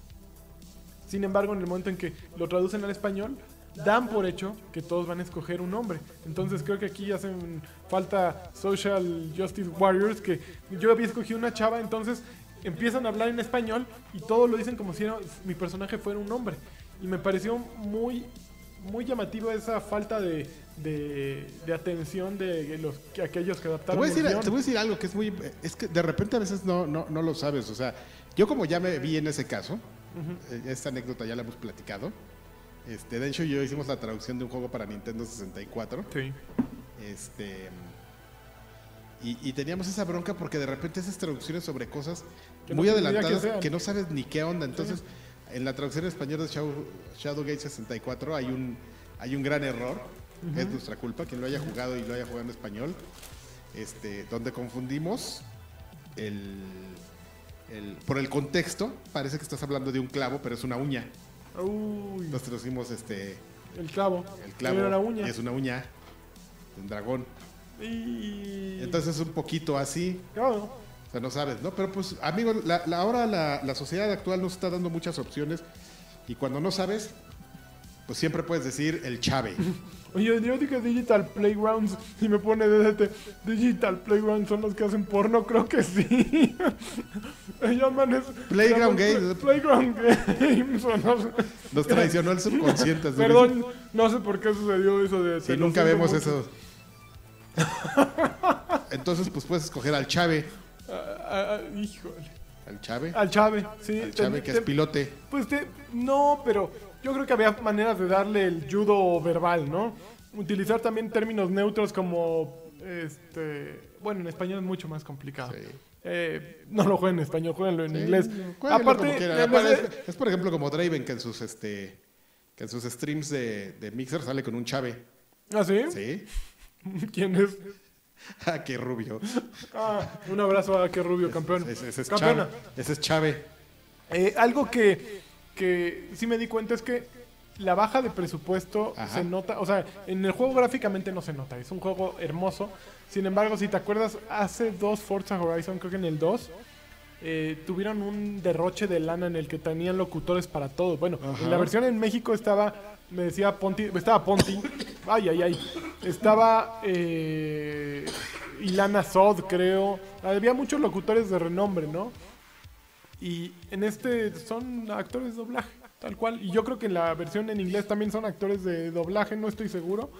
Sin embargo, en el momento en que lo traducen al español, dan por hecho que todos van a escoger un hombre. Entonces creo que aquí hacen falta social justice warriors que yo había escogido una chava, entonces empiezan a hablar en español y todos lo dicen como si era- mi personaje fuera un hombre. Y me pareció muy muy llamativo esa falta de, de, de atención de los que aquellos que Te adaptaron voy, a decir, te voy a decir algo que es muy... Es que de repente a veces no, no, no lo sabes. O sea, yo como ya me vi en ese caso, eh, esta anécdota ya la hemos platicado. Este, de hecho, yo hicimos la traducción de un juego para Nintendo 64. Sí. Este, y, y teníamos esa bronca porque de repente haces traducciones sobre cosas Que muy adelantadas que no sabes ni qué onda. Entonces, en la traducción en español de Shadow, Shadowgate 64 hay un, hay un gran error. Es nuestra culpa, quien lo haya jugado y lo haya jugado en español. Este, donde confundimos el, el- por el contexto, parece que estás hablando de un clavo, pero es una uña. Uy, Entonces traducimos este, el clavo. el clavo Era la uña. y es una uña un dragón. Y... Entonces es un poquito así, Claro. o sea, no sabes, ¿no? Pero pues, amigos, la, la- ahora la, la sociedad actual nos está dando muchas opciones y cuando no sabes, pues siempre puedes decir el chave. *laughs* Oye, yo dije Digital Playgrounds y me pone DDT. Digital Playgrounds son los que hacen porno, creo que sí. *laughs* Llaman Playground Games. Play- Playground Games. o no sé. Nos traicionó el subconsciente. *laughs* Perdón, no sé por qué sucedió eso de... Si nunca vemos mucho. eso. Entonces, pues puedes escoger al chave. Ah, ah, híjole. Al chave. Al Chave, sí. Al chave que es pilote. Pues te- no, pero yo creo que había maneras de darle el judo verbal, ¿no? Utilizar también términos neutros como, este, bueno, en español es mucho más complicado. Sí. Eh, no lo jueguen en español, jueguenlo en Sí, inglés. Aparte, es, por ejemplo como Draven que en sus este que en sus streams de, de Mixer sale con un chave. ¿Ah, sí? Sí. *laughs* ¿Quién es? *laughs* Ah, qué rubio. Ah, un abrazo a que rubio, campeón. Ese, ese es Campeona. chave. Ese es chave. Eh, algo que, que sí me di cuenta es que la baja de presupuesto Ajá. se nota, o sea, en el juego gráficamente no se nota, es un juego hermoso. Sin embargo, si te acuerdas, hace dos Forza Horizon, creo que en el 2, eh, tuvieron un derroche de lana en el que tenían locutores para todo. Bueno, en la versión en México estaba, me decía Ponti, estaba Ponti, ay, ay, ay, estaba eh, Ilana Sod, creo. Había muchos locutores de renombre, ¿no? Y en este son actores de doblaje, tal cual. Y yo creo que en la versión en inglés también son actores de doblaje, no estoy seguro.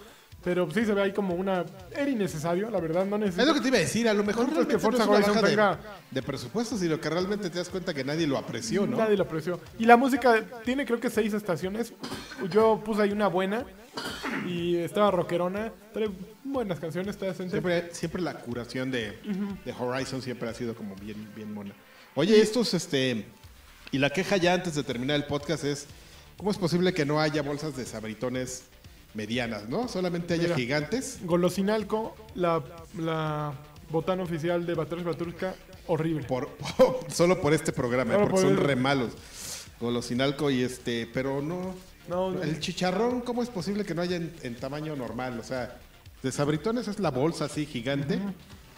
Pero sí se ve ahí como una... Era innecesario, la verdad, no Es necesito... lo que te iba a decir, a lo mejor realmente que Forza no es una Horizon baja de, tenga- de presupuesto, sino que realmente te das cuenta que nadie lo apreció, ¿no? Nadie lo apreció. Y la música tiene creo que seis estaciones. Yo puse ahí una buena y estaba rockerona. Trae buenas canciones, está decente. Siempre, siempre la curación de, de Horizon siempre ha sido como bien, bien mona. Oye, estos, este, y la queja ya antes de terminar el podcast es, ¿cómo es posible que no haya bolsas de sabritones medianas, no? Solamente haya Mira. gigantes. Golosinalco, la, la botana oficial de Batrash Batrushka, horrible. *laughs* Por, solo por este programa, porque por son el- re malos. Golosinalco y este, pero no. No, no. El chicharrón, ¿cómo es posible que no haya en, en tamaño normal? O sea, de sabritones es la bolsa así gigante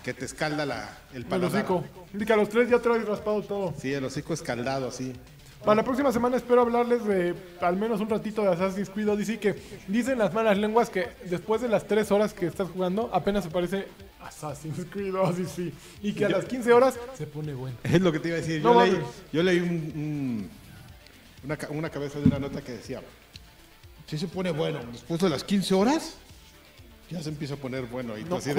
que te escalda la, el El paladar. hocico. Indica, a los tres ya traes raspado todo. Sí, el hocico escaldado así. Para la próxima semana espero hablarles de al menos un ratito de Assassin's Creed Odyssey que dicen las malas lenguas que después de las 3 horas que estás jugando apenas aparece Assassin's Creed Odyssey y que a las 15 horas se pone bueno. Es lo que te iba a decir. No yo, leí, mames. yo leí un- un- una, ca- una cabeza de una nota que decía, si se pone bueno, después de las 15 horas, ya se empieza a poner bueno. Y No, así de,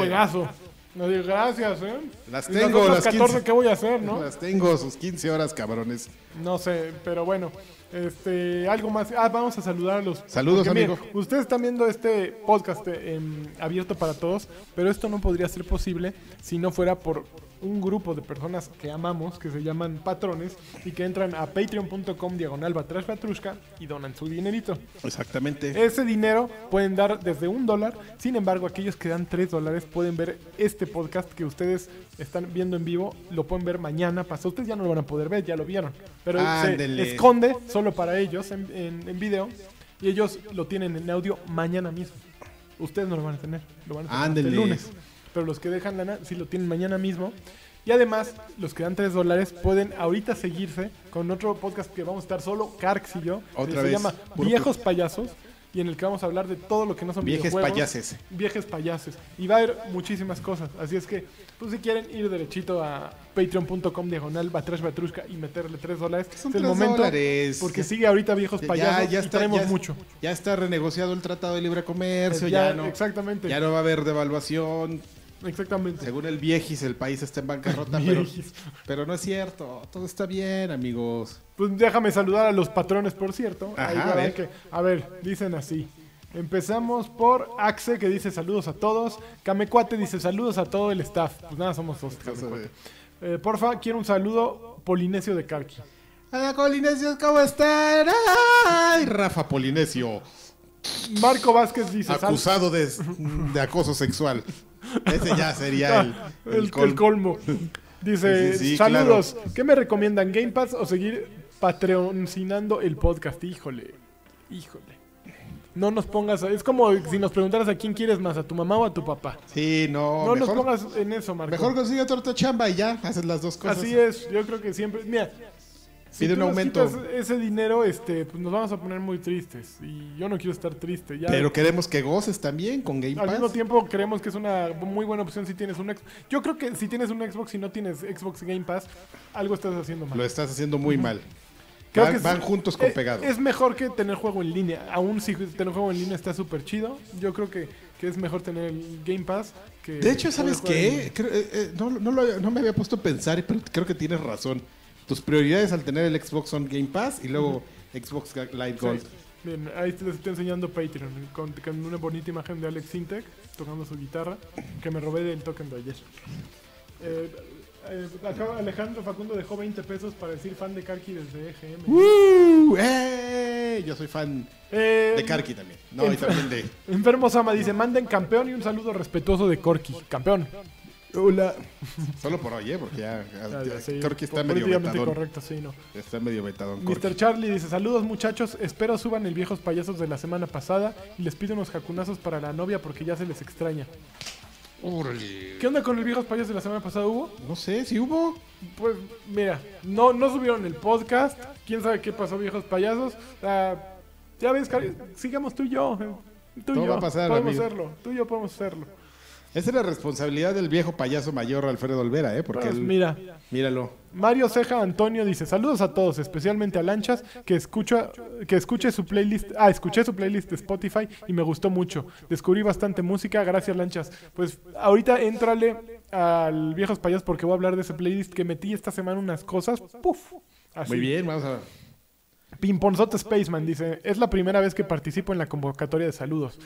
No digo gracias, ¿eh? Las tengo, las 14 15. ¿qué voy a hacer, no? Las tengo, sus 15 horas, cabrones. No sé, pero bueno, este, algo más. Ah, vamos a saludar a los. Saludos, porque miren, amigo. ustedes están viendo este podcast eh, abierto para todos, pero esto no podría ser posible si no fuera por un grupo de personas que amamos, que se llaman patrones, y que entran a patreon.com diagonal batrushka y donan su dinerito. Exactamente. Ese dinero pueden dar desde un dólar. Sin embargo, aquellos que dan tres dólares pueden ver este podcast que ustedes están viendo en vivo. Lo pueden ver mañana. Pasó. Ustedes ya no lo van a poder ver, ya lo vieron. Pero Ándele. se esconde solo para ellos en, en- en video. Y ellos lo tienen en audio mañana mismo. Ustedes no lo van a tener. Lo van a tener el lunes. Pero los que dejan lana, sí lo tienen mañana mismo. Y además, los que dan 3 dólares pueden ahorita seguirse con otro podcast que vamos a estar solo, Carx y yo. que Otra se vez, llama Viejos Payasos. Y en el que vamos a hablar de todo lo que no son Viejes videojuegos. payases. Viejes payases. Y va a haber muchísimas cosas. Así es que, pues si quieren ir derechito a patreon.com diagonal batrash batrushka y meterle 3 dólares, es el momento. dólares. Porque sigue ahorita Viejos Ya- Payasos ya y está, tenemos ya- mucho. Ya está renegociado el Tratado de Libre Comercio, Ya, ya, no. Exactamente. Ya no va a haber devaluación. Exactamente. Según el viejis, el país está en bancarrota, pero, pero no es cierto. Todo está bien, amigos. Pues déjame saludar a los patrones, por cierto. Ajá, Ahí a ver. que- a ver, dicen así. Empezamos por Axe, que dice saludos a todos. Camecuate dice saludos a todo el staff. Pues nada, somos dos. Eh, porfa, quiero un saludo polinesio de Karki. Hola, Polinesios, ¿cómo están? ¡Ay, Rafa Polinesio! Marco Vázquez dice Acusado de, de acoso sexual. Ese ya sería *laughs* el, el, el colmo. colmo. Dice, Sí, sí, sí, saludos. ¿Qué me recomiendan? ¿Game Pass o seguir patreoncinando el podcast? Híjole, híjole. No nos pongas... Es como si nos preguntaras a quién quieres más, a tu mamá o a tu papá. Sí, no. No nos pongas en eso, Marco. mejor consigue otra chamba y ya, haces las dos cosas. Así es, yo creo que siempre... Mira, si Pide un aumento. ese dinero, este, pues nos vamos a poner muy tristes. Y yo no quiero estar triste. Ya Pero queremos que goces también con Game Al Pass. mismo tiempo creemos que es una muy buena opción si tienes un Xbox. Yo creo que si tienes un Xbox y no tienes Xbox Game Pass, algo estás haciendo mal. Lo estás haciendo muy mal. Creo van, que es- van juntos con pegados. Es mejor que tener juego en línea. Aún si tener juego en línea está súper chido. Yo creo que, que es mejor tener el Game Pass que. De hecho, ¿sabes qué? Creo- eh, eh, no, no lo- no me había puesto a pensar, pero creo que tienes razón. Tus prioridades al tener el Xbox son Game Pass y luego Xbox Live. Gold. Sí. Bien, ahí les estoy enseñando Patreon con, con una bonita imagen de Alex Sintek tocando su guitarra que me robé del token de ayer. Eh, eh, acá Alejandro Facundo dejó 20 pesos para decir fan de Karki desde EGM. ¡Uh! ¡Eh! Yo soy fan Eh, de Karki también. No, y también de. *laughs* Enfermo Sama dice, manden campeón y un saludo respetuoso de Corky. Campeón. Hola. Solo por hoy, ¿eh? Porque ya. Ya, sí, Karki está medio vetadón. correcto, sí, no. Está medio vetadón. Corky. Mr. Charlie dice, saludos muchachos, espero suban el viejos payasos de la semana pasada y les pido unos jacunazos para la novia porque ya se les extraña. ¿Qué onda con el viejos payasos de la semana pasada, Hugo? No sé si hubo. Pues mira, no, no subieron el podcast, quién sabe qué pasó viejos payasos. Ah, ya ves, Cari- sigamos tú y yo. eh, Tú y Todo yo va a pasar, podemos amigo. hacerlo, tú y yo podemos hacerlo. Esa es la responsabilidad del viejo payaso mayor Alfredo Olvera, ¿eh? Porque Pues él- mira, Míralo. Mario Ceja Antonio dice, saludos a todos, especialmente a Lanchas, que escucha, que escuche su playlist, ah, escuché su playlist de Spotify y me gustó mucho. Descubrí bastante música, gracias Lanchas. Pues ahorita éntrale al Viejos Payas porque voy a hablar de ese playlist que metí esta semana unas cosas. Puf. Así. Muy bien, vamos a. Pimponzote Spaceman dice, es la primera vez que participo en la convocatoria de saludos.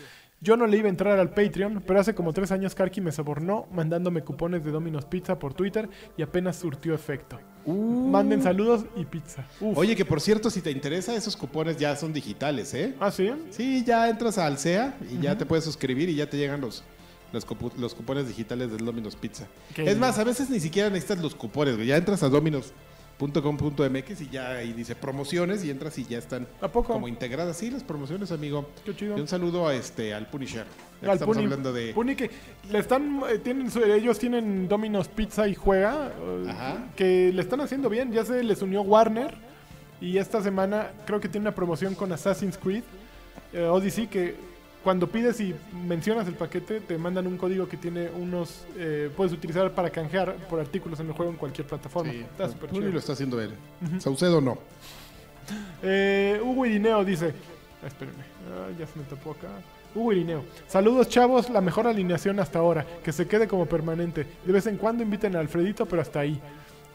Yo no le iba a entrar al Patreon, pero hace como tres años Karki me sobornó mandándome cupones de Domino's Pizza por Twitter y apenas surtió efecto. Manden saludos y pizza. Uf. Oye, que por cierto, si te interesa, esos cupones ya son digitales, ¿eh? ¿Ah, sí? Sí, ya entras a Alsea y ya te puedes suscribir y ya te llegan los, los, cupones digitales del Domino's Pizza. Es más, a veces ni siquiera necesitas los cupones, güey. Ya entras a dominos.com.mx y ya ahí dice promociones y entras y ya están ¿A poco? como integradas. Sí, las promociones, amigo. Qué chido. Y un saludo a este al Punisher. Al estamos Puni- hablando de. Puni que le están, eh, tienen ellos tienen Domino's Pizza y juega, eh, Ajá. que le están haciendo bien. Ya se les unió Warner y esta semana creo que tiene una promoción con Assassin's Creed eh, Odyssey que cuando pides y mencionas el paquete te mandan un código que tiene unos eh, puedes utilizar para canjear por artículos en el juego en cualquier plataforma. Sí, Está súper chido. lo está haciendo él. Saucedo no. Eh, Hugo Irineo dice. ah, espérenme, ah, ya se me tapó acá. Hugo Irineo. Saludos, chavos. La mejor alineación hasta ahora. Que se quede como permanente. De vez en cuando inviten a Alfredito, pero hasta ahí.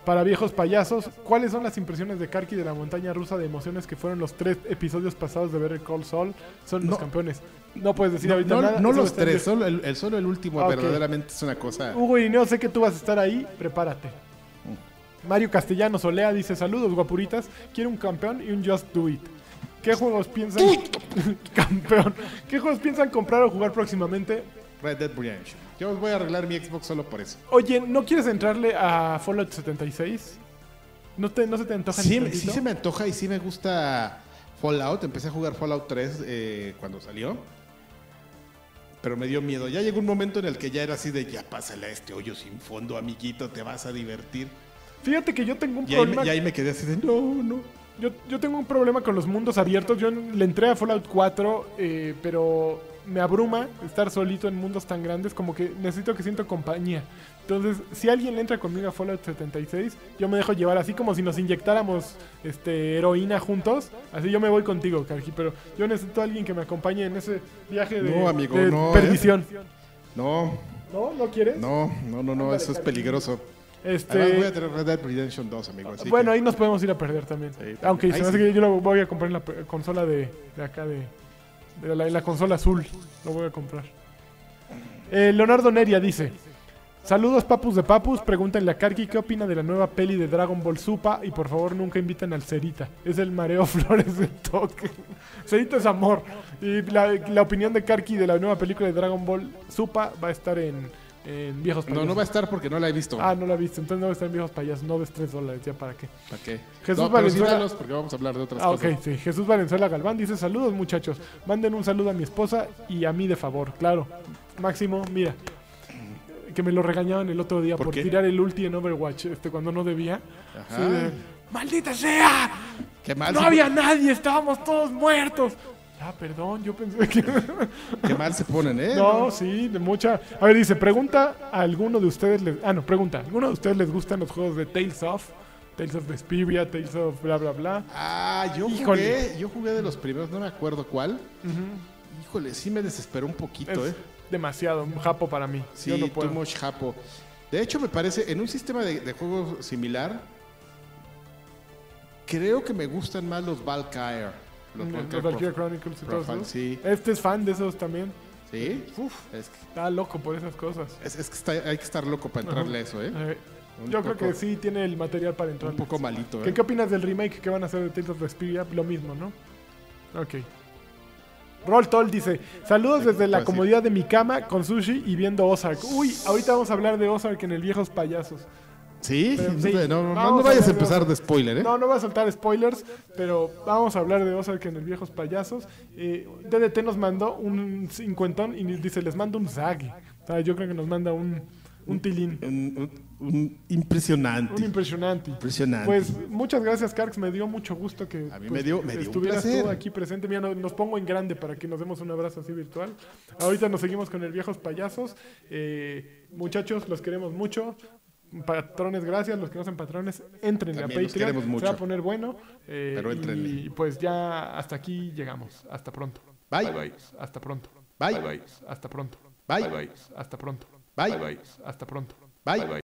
Para viejos payasos, ¿cuáles son las impresiones de Karki de la montaña rusa de emociones que fueron los tres episodios pasados de ver el Call Saul? Son los campeones. No puedes decir No, ahorita no- nada. no los tres, solo el, el- solo el último Ah, verdaderamente es una cosa. Hugo Irineo, sé que tú vas a estar ahí, prepárate. Mario Castellanos Olea dice, saludos guapuritas, quiero un campeón y un Just Do It. ¿Qué juegos piensan... *laughs* campeón. ¿Qué juegos piensan comprar o jugar próximamente? Red Dead Redemption. Yo voy a arreglar mi Xbox solo por eso. Oye, ¿no quieres entrarle a Fallout 76? ¿No, te, no se te antoja Sí, ni sí se me antoja y sí me gusta Fallout. Empecé a jugar Fallout 3 eh, cuando salió. Pero me dio miedo. Ya llegó un momento en el que ya era así de ya pásale a este hoyo sin fondo, amiguito, te vas a divertir. Fíjate que yo tengo un Y ahí, problema... me, y ahí me quedé así de no, no. Yo, yo tengo un problema con los mundos abiertos. Yo le entré a Fallout 4, eh, pero me abruma estar solito en mundos tan grandes como que necesito que siento compañía. Entonces, si alguien entra conmigo a Fallout 76, yo me dejo llevar así como si nos inyectáramos este, heroína juntos. Así yo me voy contigo, Karki, pero yo necesito a alguien que me acompañe en ese viaje de, No, amigo, de no, ¿eh? perdición. No, ¿No? ¿No quieres? no, no, no, no, eso es peligroso. Este, Además voy a tener Red Dead Redemption 2, amigo. así bueno, que- ahí nos podemos ir a perder también. Sí, Aunque se me hace que yo lo voy a comprar en la consola de, de acá, de, la, consola azul. Lo voy a comprar. Eh, Leonardo Neria dice: Saludos, papus de papus. Pregúntenle a Karki qué opina de la nueva peli de Dragon Ball Supa. Y por favor, nunca inviten al Cerita. Es el mareo *laughs* Flores de toque. Cerita es amor. Y la, la opinión de Karki de la nueva película de Dragon Ball Supa va a estar en, en Viejos No, Payasos. no va a estar porque no la he visto. Ah, no la viste. Entonces no va a estar en Viejos Payasos. No ves 3 dólares. ¿Ya para qué? ¿Para qué? Jesús no, sí Valenzuela- porque vamos a hablar de otras Ah, ok, cosas. sí. Jesús Valenzuela Galván dice: Saludos, muchachos. Manden un saludo a mi esposa y a mí de favor. Claro. Máximo, mira. Que me lo regañaban el otro día ¿Por tirar el ulti en Overwatch este, cuando no debía. Ajá. De, ¡Maldita sea! Qué mal, ¡No había nadie! ¡Estábamos todos muertos! Ah, perdón, yo pensé que. *laughs* qué mal se ponen, ¿eh? No, sí, de mucha. A ver, dice, pregunta a alguno de ustedes. Les... Ah, no, pregunta. ¿A alguno de ustedes les gustan los juegos de Tales of? Tales of Vesperia, Tales of bla bla bla. Ah, yo Híjole. jugué, yo jugué de los primeros, no me acuerdo cuál. Híjole, sí me desesperó un poquito, Es ¿eh? demasiado un japo para mí. Sí, Yo no too puedo. much japo. De hecho, me parece, en un sistema de, de juego similar, creo que me gustan más los Valkyrie. Los Valkyrie Los Valkyria Chronicles y todos Profile, esos. sí. Este es fan de esos también. ¿Sí? Uf, Es que, está loco por esas cosas. es, es que está- hay que estar loco para entrarle a eso, ¿eh? Eh, Un yo creo que sí tiene el material para entrar. Un poco malito, ¿Qué, ¿eh? ¿Qué opinas del remake que van a hacer de Tales of Vesperia? Lo mismo, ¿no? Ok. Roll Toll dice: Saludos desde la comodidad de mi cama con sushi y viendo Ozark. Uy, ahorita vamos a hablar de Ozark en el Viejos Payasos. Sí, Pero no, sí, no, no, no vayas a empezar de spoiler, ¿eh? No, no voy a soltar spoilers, pero vamos a hablar de Ozark en el Viejos Payasos. Eh, DDT nos mandó un cincuentón y dice: Les mando un zag. O sea, yo creo que nos manda un, un tilín. Un, un- un impresionante. Un impresionante. Impresionante. Pues muchas gracias, Carx. Me dio mucho gusto que A mí pues, me dio- me dio un estuvieras placer. tú aquí presente. Mira, no- nos pongo en grande para que nos demos un abrazo así virtual. Ahorita nos seguimos con el Viejos Payasos. Eh, muchachos, los queremos mucho. Patrones, gracias. Los que no son patrones, entren a También Patreon. queremos mucho. Se va a poner bueno. Eh, Pero éntrenle. y pues ya hasta aquí llegamos. Hasta pronto. Bye. bye. Hasta pronto. Bye. Hasta pronto. Bye. Hasta pronto. Bye. Hasta pronto. Bye. Hasta pronto. Bye. Bye.